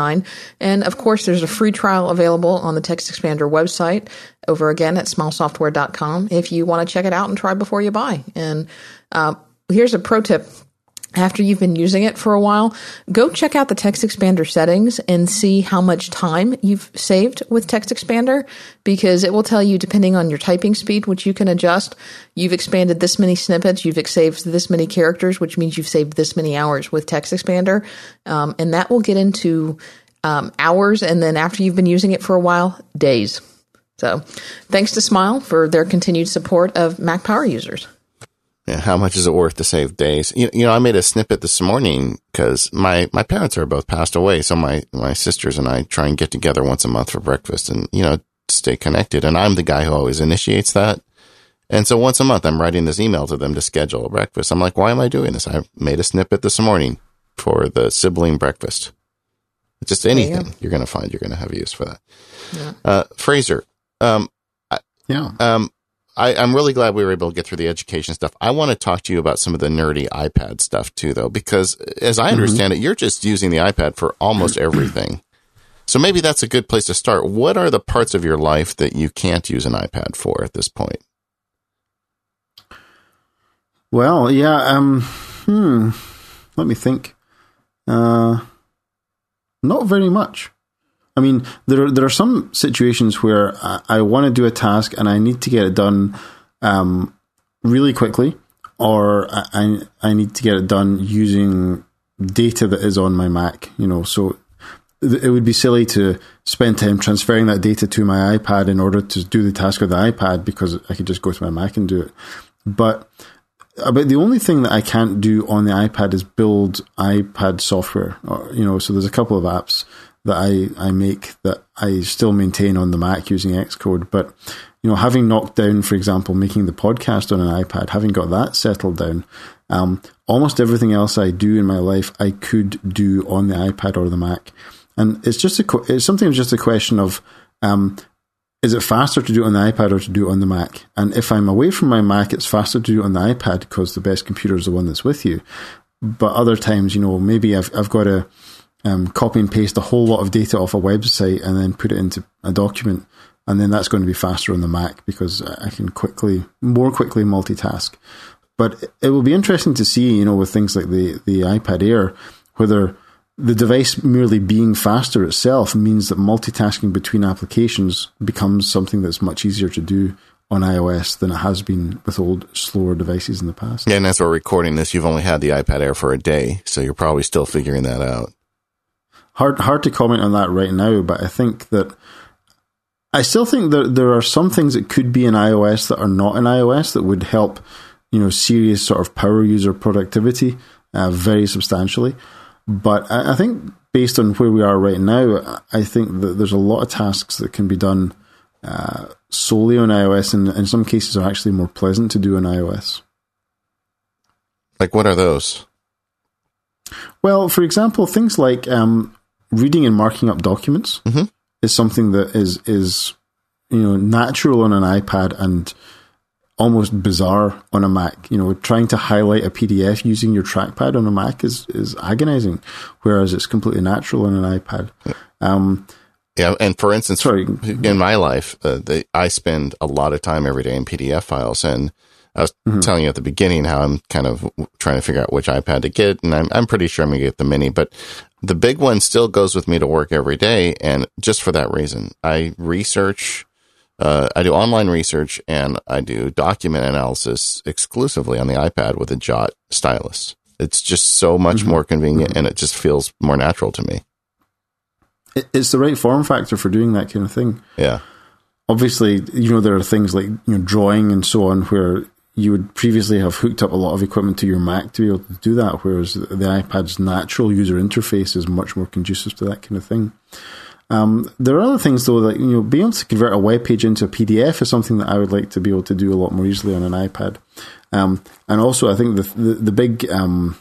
And of course, there's a free trial available on the Text Expander website over again at smilesoftware.com if you want to check it out and try before you buy. And uh, here's a pro tip after you've been using it for a while, go check out the text expander settings and see how much time you've saved with text expander because it will tell you depending on your typing speed, which you can adjust, you've expanded this many snippets, you've saved this many characters, which means you've saved this many hours with text expander. Um, and that will get into um, hours. And then after you've been using it for a while, days. So thanks to Smile for their continued support of Mac Power users. Yeah, how much is it worth to save days? You, you know, I made a snippet this morning because my, my parents are both passed away. So my, my sisters and I try and get together once a month for breakfast and, you know, stay connected. And I'm the guy who always initiates that. And so once a month, I'm writing this email to them to schedule a breakfast. I'm like, why am I doing this? I made a snippet this morning for the sibling breakfast. Just anything you are going to find you're going to have use for that. Yeah. Uh, Fraser, um, yeah. Um, I, am really glad we were able to get through the education stuff. I want to talk to you about some of the nerdy iPad stuff too, though, because as I mm-hmm. understand mm-hmm. it, you're just using the iPad for almost everything. So maybe that's a good place to start. What are the parts of your life that you can't use an iPad for at this point? Well, yeah. Um, hmm. Let me think. Uh, not very much. I mean, there there are some situations where I, I want to do a task and I need to get it done um, really quickly, or I I need to get it done using data that is on my Mac. You know, so it would be silly to spend time transferring that data to my iPad in order to do the task with the iPad because I could just go to my Mac and do it. But about the only thing that I can't do on the iPad is build iPad software. Or, you know, so there's a couple of apps that I, I make that I still maintain on the Mac using Xcode. But, you know, having knocked down, for example, making the podcast on an iPad, having got that settled down, um, almost everything else I do in my life, I could do on the iPad or the Mac. And it's just a, it's sometimes just a question of, um, is it faster to do it on the iPad or to do it on the Mac? And if I'm away from my Mac, it's faster to do it on the iPad because the best computer is the one that's with you. But other times, you know, maybe I've, I've got to, um, copy and paste a whole lot of data off a website and then put it into a document. And then that's going to be faster on the Mac because I can quickly, more quickly multitask. But it will be interesting to see, you know, with things like the, the iPad Air, whether the device merely being faster itself means that multitasking between applications becomes something that's much easier to do on iOS than it has been with old, slower devices in the past. Yeah, and as we're recording this, you've only had the iPad Air for a day, so you're probably still figuring that out hard hard to comment on that right now, but I think that I still think that there are some things that could be in iOS that are not in iOS that would help, you know, serious sort of power user productivity uh, very substantially. But I, I, think based on where we are right now, I think that there's a lot of tasks that can be done uh, solely on iOS, and in some cases are actually more pleasant to do on iOS. Like what are those? Well, for example, things like um, reading and marking up documents mm-hmm. is something that is is you know natural on an iPad and almost bizarre on a Mac. You know, trying to highlight a PDF using your trackpad on a Mac is is agonizing, whereas it's completely natural on an iPad. Um, yeah, and for instance, sorry. in my life, uh, they, I spend a lot of time every day in PDF files, and I was mm-hmm. telling you at the beginning how I'm kind of trying to figure out which iPad to get, and I'm, I'm pretty sure I'm going to get the mini, but the big one still goes with me to work every day. And just for that reason, I research, uh, I do online research and I do document analysis exclusively on the iPad with a Jot stylus. It's just so much mm-hmm. more convenient mm-hmm. and it just feels more natural to me. It's the right form factor for doing that kind of thing. Yeah obviously, you know, there are things like you know drawing and so on where you would previously have hooked up a lot of equipment to your Mac to be able to do that, whereas the iPad's natural user interface is much more conducive to that kind of thing. Um, there are other things though that you know being able to convert a web page into a PDF is something that I would like to be able to do a lot more easily on an iPad. Um, and also, I think the the, the big um,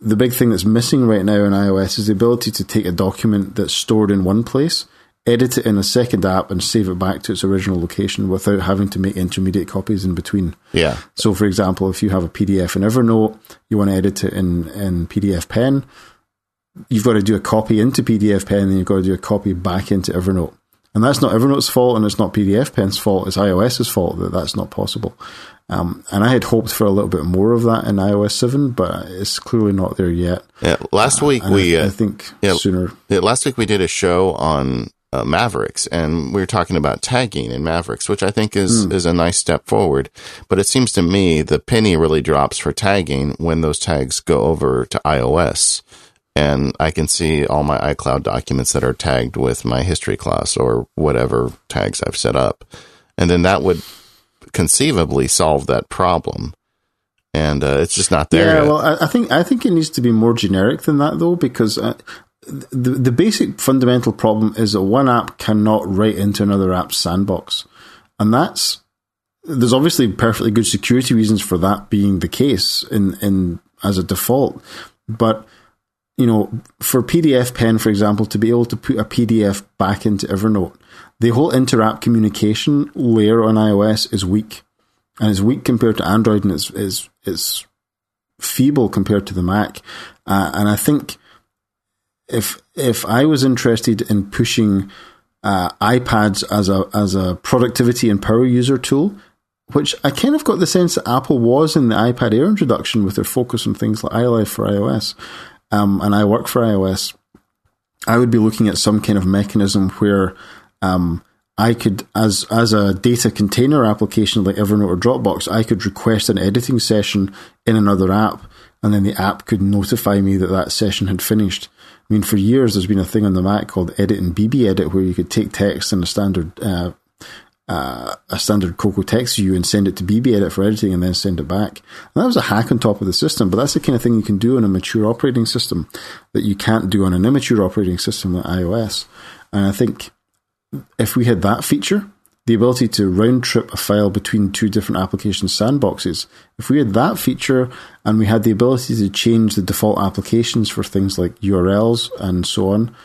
the big thing that's missing right now in iOS is the ability to take a document that's stored in one place edit it in a second app and save it back to its original location without having to make intermediate copies in between. Yeah. So, for example, if you have a PDF in Evernote, you want to edit it in, in PDF Pen, you've got to do a copy into PDF Pen, then you've got to do a copy back into Evernote. And that's not Evernote's fault, and it's not PDF Pen's fault. It's iOS's fault that that's not possible. Um, and I had hoped for a little bit more of that in iOS 7, but it's clearly not there yet. Yeah, last week And we, I, I uh, think yeah, sooner. yeah, last week we did a show on uh, Mavericks, and we are talking about tagging in Mavericks, which I think is is a nice step forward. But it seems to me the penny really drops for tagging when those tags go over to iOS, and I can see all my iCloud documents that are tagged with my history class or whatever tags I've set up, and then that would conceivably solve that problem. And uh, it's just not there. Yeah, yet. well, I, I think I think it needs to be more generic than that, though, because uh, the the basic fundamental problem is that one app cannot write into another app's sandbox, and that's there's obviously perfectly good security reasons for that being the case in in as a default, but you know, for PDF Pen, for example, to be able to put a PDF back into Evernote, the whole inter-app communication layer on iOS is weak, and it's weak compared to Android, and it's is it's feeble compared to the Mac. Uh, and I think if if I was interested in pushing uh, iPads as a as a productivity and power user tool, which I kind of got the sense that Apple was in the iPad Air introduction with their focus on things like iLife for iOS, um, and iWork for iOS, I would be looking at some kind of mechanism where um, I could, as as a data container application like Evernote or Dropbox, I could request an editing session in another app, and then the app could notify me that that session had finished. I mean, for years there's been a thing on the Mac called Edit and BB Edit, where you could take text in a standard uh, uh, a standard Cocoa text view and send it to BB Edit for editing, and then send it back. And that was a hack on top of the system, but that's the kind of thing you can do on a mature operating system that you can't do on an immature operating system like iOS. And I think if we had that feature, the ability to round trip a file between two different application sandboxes, if we had that feature and we had the ability to change the default applications for things like URLs and so on,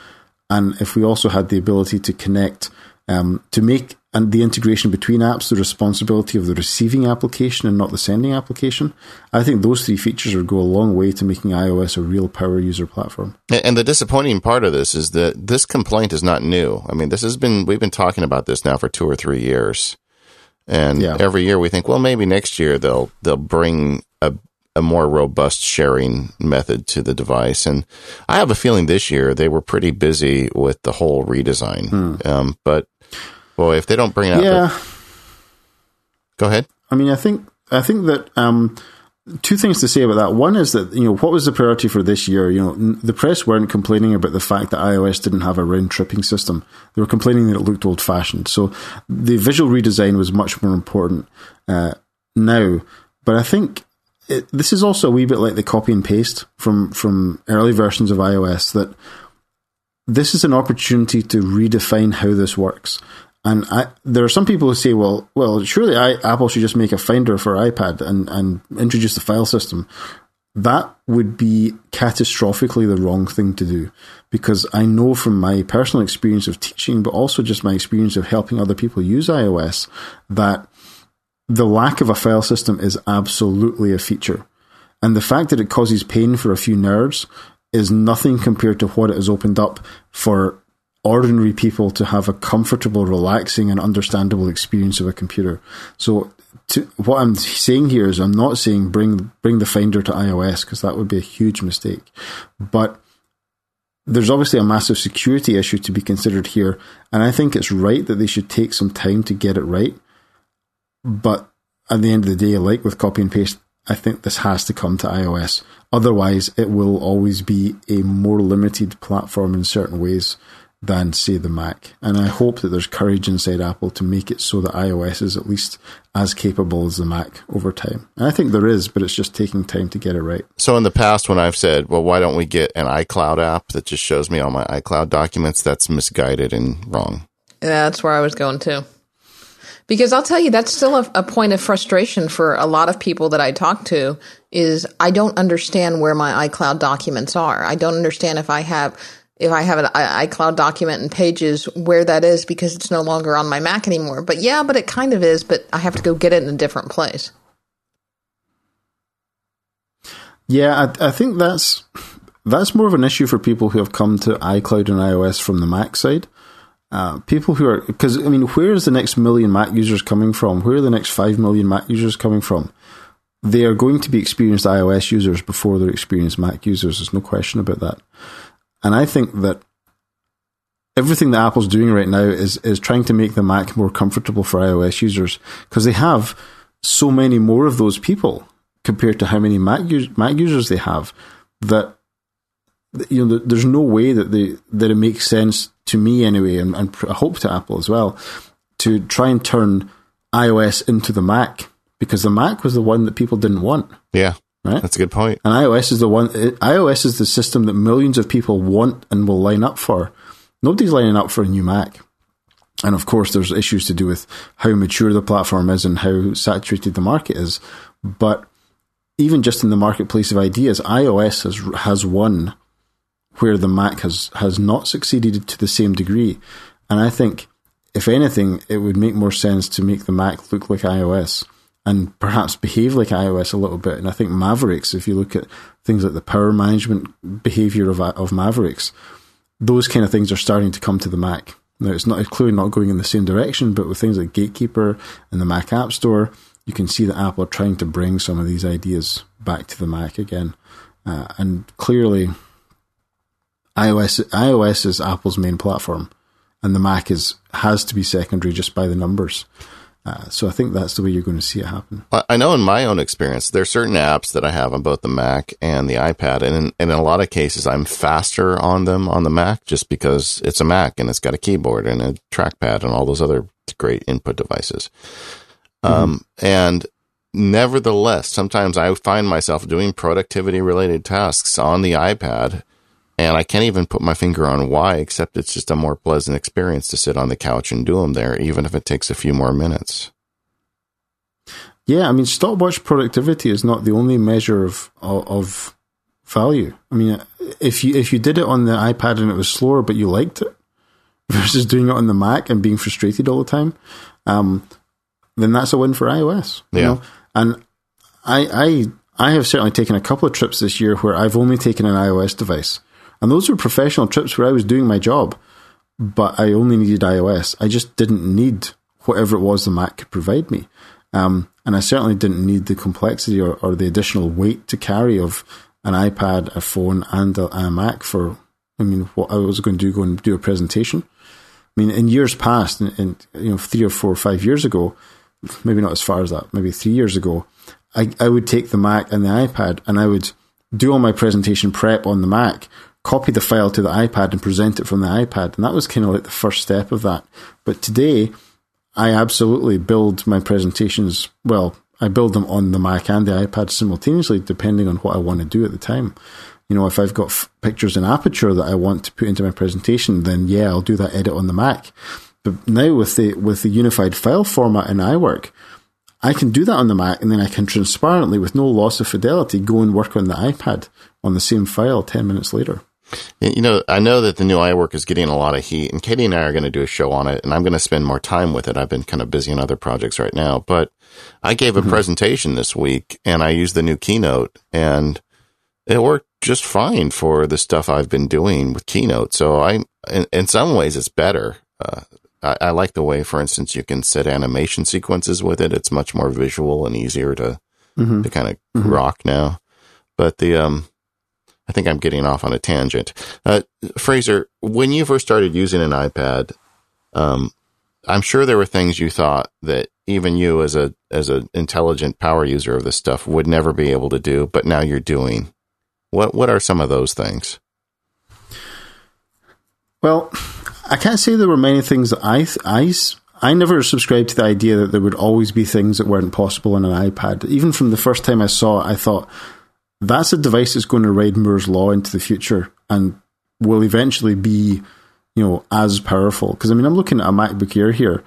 and if we also had the ability to connect um, to make and the integration between apps the responsibility of the receiving application and not the sending application, I think those three features would go a long way to making iOS a real power user platform. And the disappointing part of this is that this complaint is not new. I mean, this has been, we've been talking about this now for two or three years. And Yeah. every year we think, well, maybe next year they'll, they'll bring a, a more robust sharing method to the device. And I have a feeling this year they were pretty busy with the whole redesign. Um, but boy, if they don't bring it out, Yeah, go ahead. I mean, I think I think that um, two things to say about that. One is that you know what was the priority for this year. You know, n- the press weren't complaining about the fact that iOS didn't have a round tripping system. They were complaining that it looked old fashioned. So the visual redesign was much more important uh, now. But I think it, this is also a wee bit like the copy and paste from from early versions of iOS that this is an opportunity to redefine how this works. And I, there are some people who say, well, well, surely I, Apple should just make a Finder for iPad and, and introduce the file system. That would be catastrophically the wrong thing to do because I know from my personal experience of teaching, but also just my experience of helping other people use iOS, that the lack of a file system is absolutely a feature. And the fact that it causes pain for a few nerds is nothing compared to what it has opened up for ordinary people to have a comfortable, relaxing, and understandable experience of a computer. So, to, what I'm saying here is, I'm not saying bring bring the Finder to iOS because that would be a huge mistake. But there's obviously a massive security issue to be considered here, and I think it's right that they should take some time to get it right. But at the end of the day, like with copy and paste, I think this has to come to iOS. Otherwise, it will always be a more limited platform in certain ways than, say, the Mac. And I hope that there's courage inside Apple to make it so that iOS is at least as capable as the Mac over time. And I think there is, but it's just taking time to get it right. So in the past, when I've said, well, why don't we get an iCloud app that just shows me all my iCloud documents? That's misguided and wrong. Yeah, that's where I was going too. Because I'll tell you, that's still a, a point of frustration for a lot of people that I talk to. Is I don't understand where my iCloud documents are. I don't understand if I have if I have an iCloud document in Pages where that is because it's no longer on my Mac anymore. But yeah, but it kind of is. But I have to go get it in a different place. Yeah, I, I think that's that's more of an issue for people who have come to iCloud and iOS from the Mac side. uh, people who are because I mean, where is the next million Mac users coming from? Where are the next five million Mac users coming from? They are going to be experienced iOS users before they're experienced Mac users. There's no question about that. And I think that everything that Apple's doing right now is is trying to make the Mac more comfortable for iOS users because they have so many more of those people compared to how many Mac, us- Mac users they have that you know there's no way that they that it makes sense to me anyway, and, and I hope to Apple as well to try and turn iOS into the Mac because the Mac was the one that people didn't want. Yeah. Right. That's a good point. And iOS is the one. iOS is the system that millions of people want and will line up for. Nobody's lining up for a new Mac. And of course, there's issues to do with how mature the platform is and how saturated the market is. But even just in the marketplace of ideas, iOS has has won where the Mac has has not succeeded to the same degree. And I think, if anything, it would make more sense to make the Mac look like iOS and perhaps behave like iOS a little bit. And I think Mavericks, if you look at things like the power management behavior of of Mavericks, those kind of things are starting to come to the Mac. Now, it's not clearly not going in the same direction, but with things like Gatekeeper and the Mac App Store, you can see that Apple are trying to bring some of these ideas back to the Mac again. Uh, and clearly, iOS iOS is Apple's main platform, and the Mac is has to be secondary just by the numbers. Uh, so I think that's the way you're going to see it happen. I know in my own experience, there are certain apps that I have on both the Mac and the iPad, and in, and in a lot of cases, I'm faster on them on the Mac just because it's a Mac and it's got a keyboard and a trackpad and all those other great input devices. Mm-hmm. Um, and nevertheless, sometimes I find myself doing productivity related tasks on the iPad and I can't even put my finger on why, except it's just a more pleasant experience to sit on the couch and do them there, even if it takes a few more minutes. Yeah, I mean, stopwatch productivity is not the only measure of, of, value. I mean, if you if you did it on the iPad and it was slower, but you liked it, versus doing it on the Mac and being frustrated all the time, um, then that's a win for iOS. Yeah. Know? And I I I have certainly taken a couple of trips this year where I've only taken an iOS device and those were professional trips where I was doing my job, but I only needed iOS. I just didn't need whatever it was the Mac could provide me. Um, and I certainly didn't need the complexity or, or, the additional weight to carry of an iPad, a phone, and a, a, Mac for, I mean, what I was going to do, go and do a presentation. I mean, in years past, in, in you know, three or four or five years ago, maybe not as far as that, maybe three years ago, I, I would take the Mac and the iPad and I would do all my presentation prep on the Mac copy the file to the iPad and present it from the iPad. And that was kind of like the first step of that. But today, I absolutely build my presentations. Well, I build them on the Mac and the iPad simultaneously, depending on what I want to do at the time. You know, if I've got f- pictures in Aperture that I want to put into my presentation, then yeah, I'll do that edit on the Mac. But now with the with the unified file format in iWork, I can do that on the Mac, and then I can transparently, with no loss of fidelity, go and work on the iPad on the same file ten minutes later. You know, I know that the new iWork is getting a lot of heat, and Katie and I are going to do a show on it, and I'm going to spend more time with it. I've been kind of busy on other projects right now, but I gave a mm-hmm. presentation this week, and I used the new Keynote, and it worked just fine for the stuff I've been doing with Keynote. So I, in, in some ways, it's better. Uh, I, I, like the way, for instance, you can set animation sequences with it. It's much more visual and easier to mm-hmm. to kind of mm-hmm. rock now. But the um, I think I'm getting off on a tangent. Uh, Fraser, when you first started using an iPad, um, I'm sure there were things you thought that even you, as a as an intelligent power user of this stuff, would never be able to do, but now you're doing. What what are some of those things? Well, I can't say there were many things that I I I never subscribed to the idea that there would always be things that weren't possible on an iPad. Even from the first time I saw it, I thought that's a device that's going to ride Moore's law into the future and will eventually be, you know, as powerful. Because I mean, I'm looking at a MacBook Air here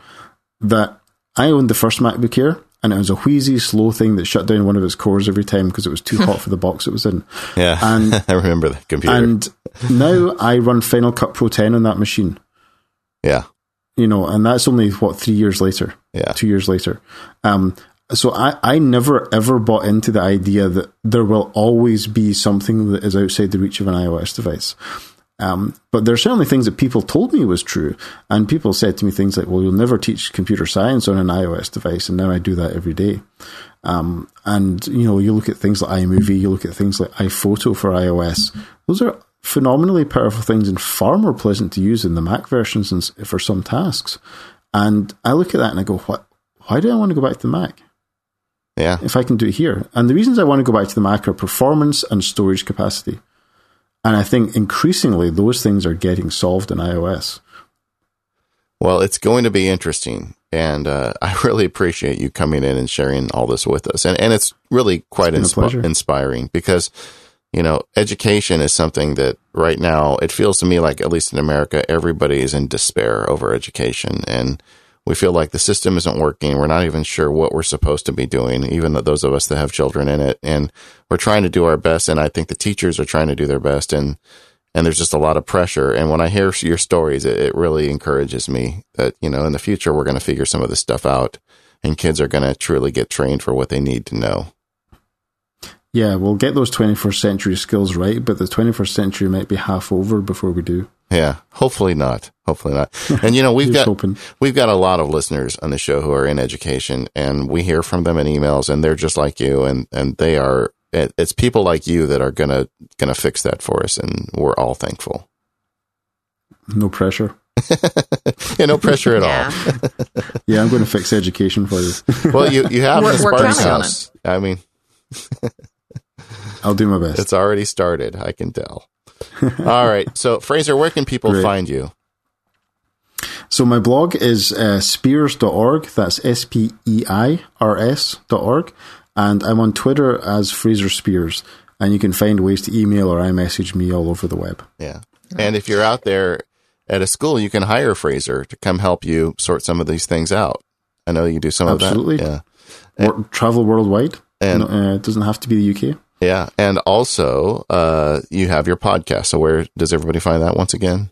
that I owned the first MacBook Air, and it was a wheezy, slow thing that shut down one of its cores every time because it was too hot for the box it was in. Yeah, and I remember the computer. And now I run Final Cut Pro 10 on that machine. Yeah, you know, and that's only what three years later. Yeah, two years later. Um, so I, I never ever bought into the idea that there will always be something that is outside the reach of an iOS device. Um, but there are certainly things that people told me was true. And people said to me things like, well, you'll never teach computer science on an iOS device. And now I do that every day. Um, and, you know, you look at things like iMovie, you look at things like iPhoto for iOS. Those are phenomenally powerful things and far more pleasant to use in the Mac versions for some tasks. And I look at that and I go, what? Why do I want to go back to the Mac? Yeah. If I can do it here. And the reasons I want to go back to the Mac are performance and storage capacity. And I think increasingly those things are getting solved in iOS. Well, it's going to be interesting. And uh, I really appreciate you coming in and sharing all this with us. And, and it's really quite It's pleasure. inspiring because, you know, education is something that right now it feels to me like, at least in America, everybody is in despair over education. And we feel like the system isn't working. We're not even sure what we're supposed to be doing, even those of us that have children in it. And we're trying to do our best. And I think the teachers are trying to do their best. And and there's just a lot of pressure. And when I hear your stories, it, it really encourages me that, you know, in the future, we're going to figure some of this stuff out and kids are going to truly get trained for what they need to know. Yeah, we'll get those 21st century skills right, but the 21st century might be half over before we do. Yeah, hopefully not. Hopefully not. And you know, we've got hoping. we've got a lot of listeners on the show who are in education, and we hear from them in emails, and they're just like you, and and they are. It's people like you that are gonna gonna fix that for us, and we're all thankful. No pressure. Yeah, no pressure at Yeah. all. Yeah, I'm going to fix education for you. Well, you you have We're- the we're Sparks counting on house. I mean, I'll do my best. it's already started. I can tell. all right. So, Fraser, where can people Great. find you? So my blog is uh, speirs.org. That's S P E I R S dot org. And I'm on Twitter as Fraser Speirs. And you can find ways to email or iMessage me all over the web. Yeah. And if you're out there at a school, you can hire Fraser to come help you sort some of these things out. I know you do some Absolutely. of that. Absolutely. Yeah. Wor- travel worldwide. And- No, uh, it doesn't have to be the UK. Yeah. And also, uh, you have your podcast. So where does everybody find that once again?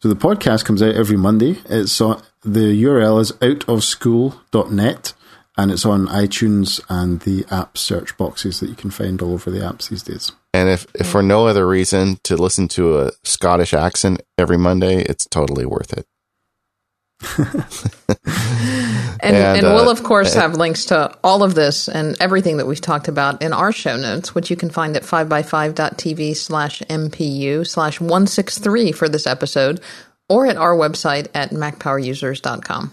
So the podcast comes out every Monday. It's on, the URL is outofschool.net and it's on iTunes and the app search boxes that you can find all over the apps these days. And if, if for no other reason to listen to a Scottish accent every Monday, it's totally worth it. And, And, and, uh, we'll, of course, have links to all of this and everything that we've talked about in our show notes, which you can find at 5by5.tv slash MPU slash 163 for this episode, or at our website at macpowerusers.com.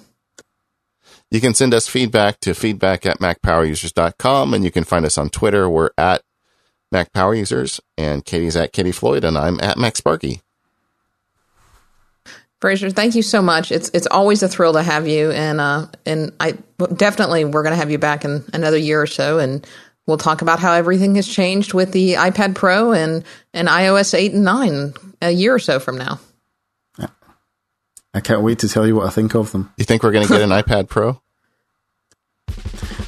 You can send us feedback to feedback at macpowerusers.com and you can find us on Twitter. We're at MacPowerUsers and Katie's at Katie Floyd and I'm at MacSparky. Fraser, thank you so much. It's it's always a thrill to have you, and uh, and I definitely we're going to have you back in another year or so, and we'll talk about how everything has changed with the iPad Pro and and iOS eight and nine a year or so from now. I can't wait to tell you what I think of them. You think we're going to get an iPad Pro?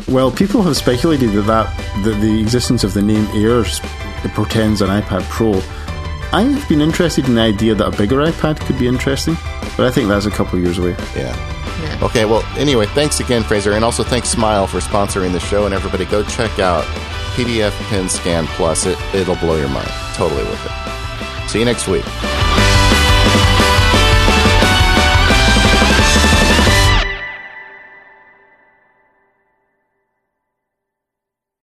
Well, people have speculated that, that, that the existence of the name Air s- portends an iPad Pro. I've been interested in the idea that a bigger iPad could be interesting, but I think that's a couple of years away. Yeah. Yeah. Okay, well, anyway, thanks again, Fraser. And also thanks Smile for sponsoring the show. And everybody go check out PDF Pen Scan Plus. It, it'll blow your mind. Totally worth it. See you next week.